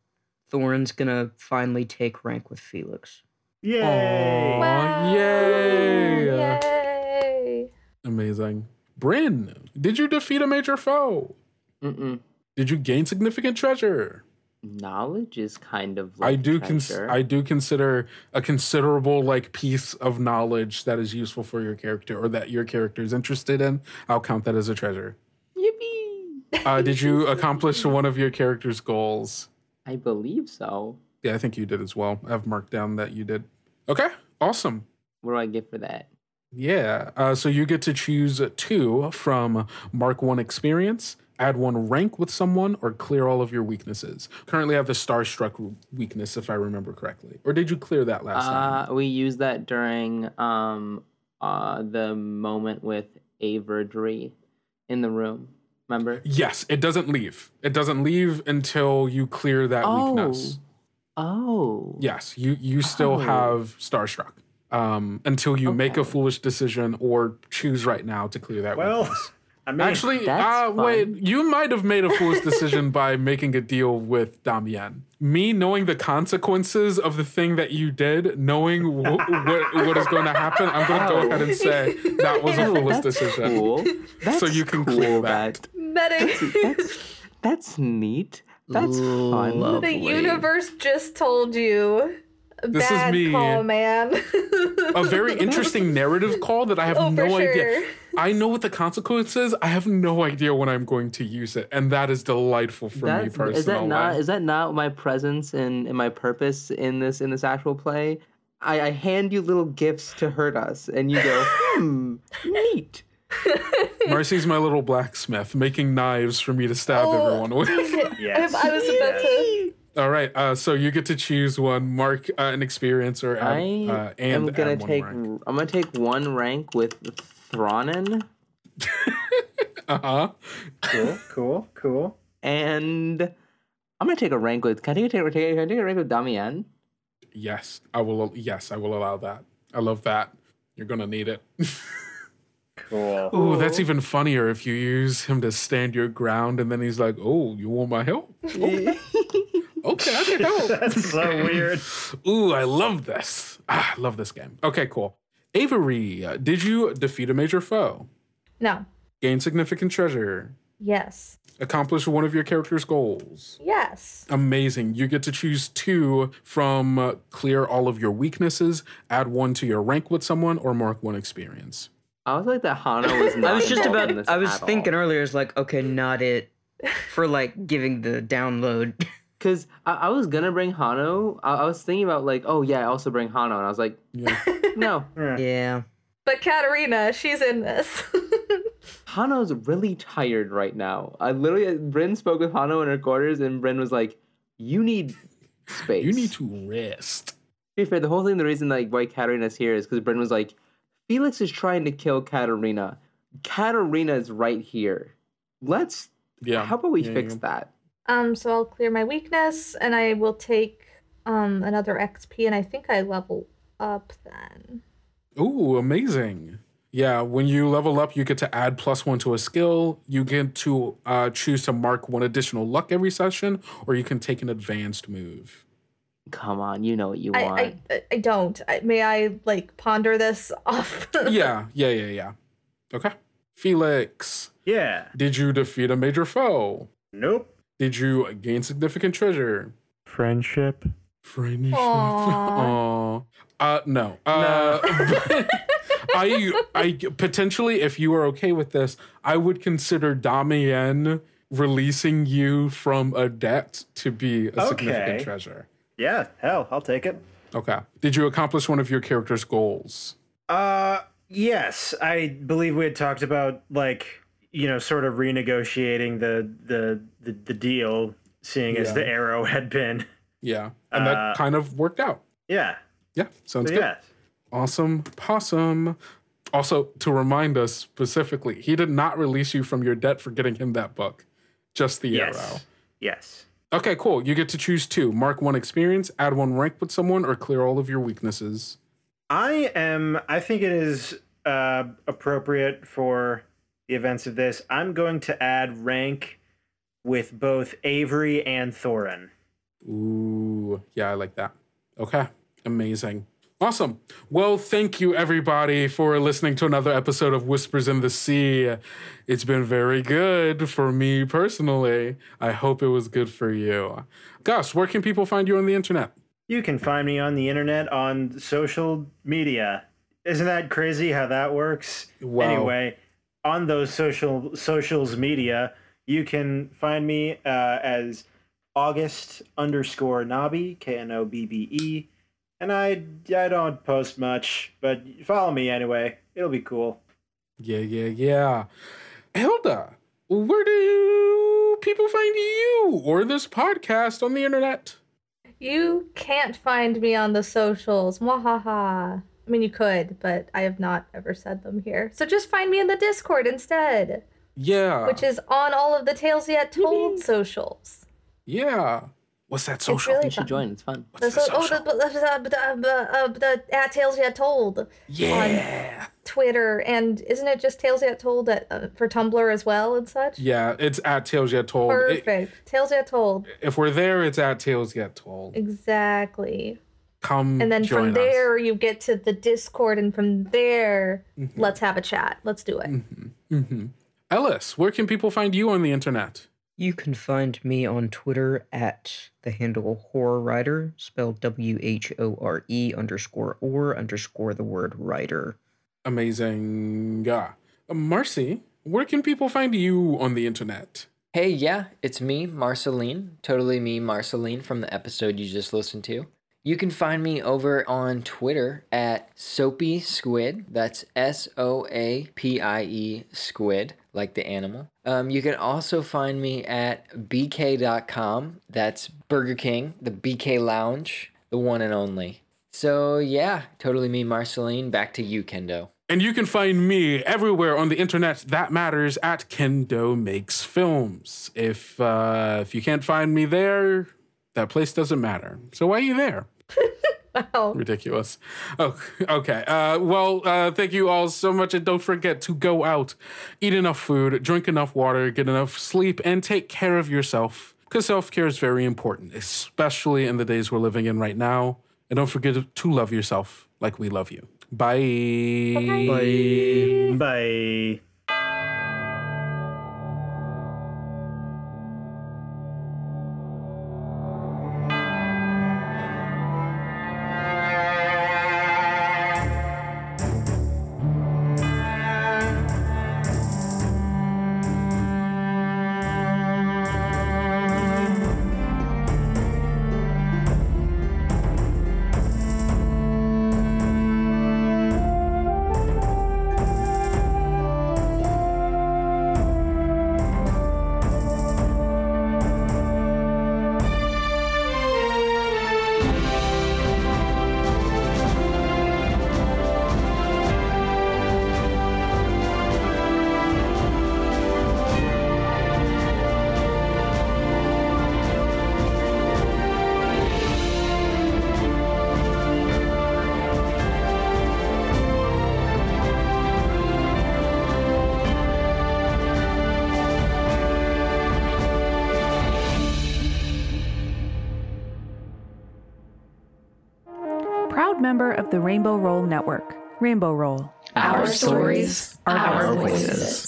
Thorin's gonna finally take rank with Felix. Yay! Aw, yay! Yay! Amazing. Brynn, did you defeat a major foe? Mm-mm. Did you gain significant treasure? Knowledge is kind of. I Like do cons- I do consider a considerable like piece of knowledge that is useful for your character or that your character is interested in. I'll count that as a treasure. Yippee! Uh, did you accomplish one of your character's goals? I believe so. Yeah, I think you did as well. I've marked down that you did. Okay, awesome. What do I get for that? Yeah. Uh, so you get to choose two from Mark One experience, add one rank with someone, or clear all of your weaknesses. Currently, I have the Starstruck weakness, if I remember correctly. Or did you clear that last time? Uh, we used that during um uh the moment with Averdry in the room. Remember? Yes, it doesn't leave. It doesn't leave until you clear that weakness. Oh. Yes, you you still Oh. have Starstruck um, until you make a foolish decision or choose right now to clear that Well, weakness. I mean, Actually, That's uh, wait, you might have made a foolish decision by making a deal with Damien. Me knowing the consequences of the thing that you did, knowing wh- what, what is going to happen, I'm going to go ahead and say that was a foolish that's decision. Cool. That's So you can cool clear that. Medic. That's that's neat. That's fun. the universe just told you. This is me. call, man. A very interesting narrative call that I have Oh, for no idea. I know what the consequence is. I have no idea when I'm going to use it, and that is delightful for me personally. is that not is that not my presence and, and my purpose in this in this actual play? I, I hand you little gifts to hurt us, and you go, hmm, neat. Marcie's my little blacksmith, making knives for me to stab Oh, everyone with. yes. I was about to. All right, uh, so you get to choose one, mark uh, an experience or add, I uh, and am gonna take rank. I'm gonna take one rank with Thorin, Uh huh. cool, cool, cool. and I'm gonna take a rank with. Can I take a, take, can I take a rank with Damien? Yes, I will. Yes, I will allow that. I love that. You're gonna need it. Cool. Ooh, that's even funnier if you use him to stand your ground, and then he's like, "Oh, you want my help? Okay, okay, I can help." That's so weird. Ooh, I love this. Ah, I love this game. Okay, cool. Avery, uh, did you defeat a major foe? No. Gain significant treasure? Yes. Accomplish one of your character's goals? Yes. Amazing. You get to choose two from uh, clear all of your weaknesses, add one to your rank with someone, or mark one experience. I was like that Hana was not. I was just about. I was at all. thinking earlier. It's like okay, not it for like giving the download. Cause I, I was gonna bring Hano. I, I was thinking about like, oh yeah, I also bring Hano, and I was like, Yeah. no, yeah. But Katarina, she's in this. Hano's really tired right now. I literally, Brynn spoke with Hano in her quarters, and Brynn was like, "You need space. You need to rest. To be fair, the whole thing, the reason like why Katarina's here is because Bryn was like, Felix is trying to kill Katarina. Katarina is right here. Let's. Yeah. How about we Yeah, fix yeah. that? Um, so I'll clear my weakness and I will take um another XP and I think I level up then. Ooh, amazing. Yeah, when you level up, you get to add plus one to a skill. You get to uh, choose to mark one additional luck every session, or you can take an advanced move. Come on, you know what you I, want. I, I, I don't. I, may I like ponder this off? yeah, yeah, yeah, yeah. Okay. Felix. Yeah. Did you defeat a major foe? Nope. Did you gain significant treasure? Friendship. Friendship. Aw. Aw. Uh, no. Uh, I, I potentially, if you are okay with this, I would consider Damien releasing you from a debt to be a significant Okay. treasure. Yeah, hell, I'll take it. Okay. Did you accomplish one of your character's goals? Uh, yes, I believe we had talked about like you know, sort of renegotiating the the the, the deal, seeing as the arrow had been. Yeah. And Uh, that kind of worked out. Yeah. Yeah. Sounds So, good. yeah. Awesome. Possum. Also, to remind us specifically, he did not release you from your debt for getting him that book, just the Yes. arrow. Yes. Okay, cool. You get to choose two mark one experience, add one rank with someone, or clear all of your weaknesses. I am. I think it is uh, appropriate for the events of this. I'm going to add rank with both Avery and Thorin. Ooh, yeah, I like that. Okay, amazing. Awesome. Well, thank you everybody for listening to another episode of Whispers in the Sea. It's been very good for me personally. I hope it was good for you. Gus, where can people find you on the internet? You can find me on the internet on social media. Isn't that crazy how that works? Wow. Anyway, on those social socials media, you can find me uh, as August underscore Knobbe K N O B B E, and I I don't post much, but follow me anyway. It'll be cool. Yeah, yeah, yeah. Hilda, where do people find you or this podcast on the internet? You can't find me on the socials. Mwahaha. I mean, you could, but I have not ever said them here. So just find me in the Discord instead, Yeah. which is on all of the Tales Yet Told socials. yeah. What's that It's social? really you should fun. join. It's fun. The so- oh, the, the, the, the, uh, the at Tales Yet Told Yeah. on Twitter, and isn't it just Tales Yet Told at, uh, for Tumblr as well and such? Yeah, it's at Tales Yet Told. It- Perfect. Tales Yet Told. if we're there, it's at Tales Yet Told. Exactly. Come And then join from us. there, you get to the Discord, and from there, let's have a chat. Let's do it. hmm Ellis, where can people find you on the internet? You can find me on Twitter at the handle Horror Writer, spelled W H O R E underscore or underscore the word writer. Amazing. Yeah. Uh, Marcie, where can people find you on the internet? Hey, yeah, it's me, Marceline. Totally me, Marceline, from the episode you just listened to. You can find me over on Twitter at Soapy Squid. That's S O A P I E Squid, like the animal. Um, you can also find me at BK.com. That's Burger King, the BK Lounge, the one and only. So, yeah, totally me, Marceline. Back to you, Kendo. And you can find me everywhere on the internet that matters at Kendo Makes Films. If uh, if you can't find me there, that place doesn't matter. So why are you there? Wow. Ridiculous. Oh, okay. Uh, well, uh, thank you all so much. And don't forget to go out, eat enough food, drink enough water, get enough sleep, and take care of yourself. Because self care is very important, especially in the days we're living in right now. And don't forget to love yourself like we love you. Bye. Bye. Bye. proud Rainbow Roll Network. Rainbow Roll. Our stories, are our voices.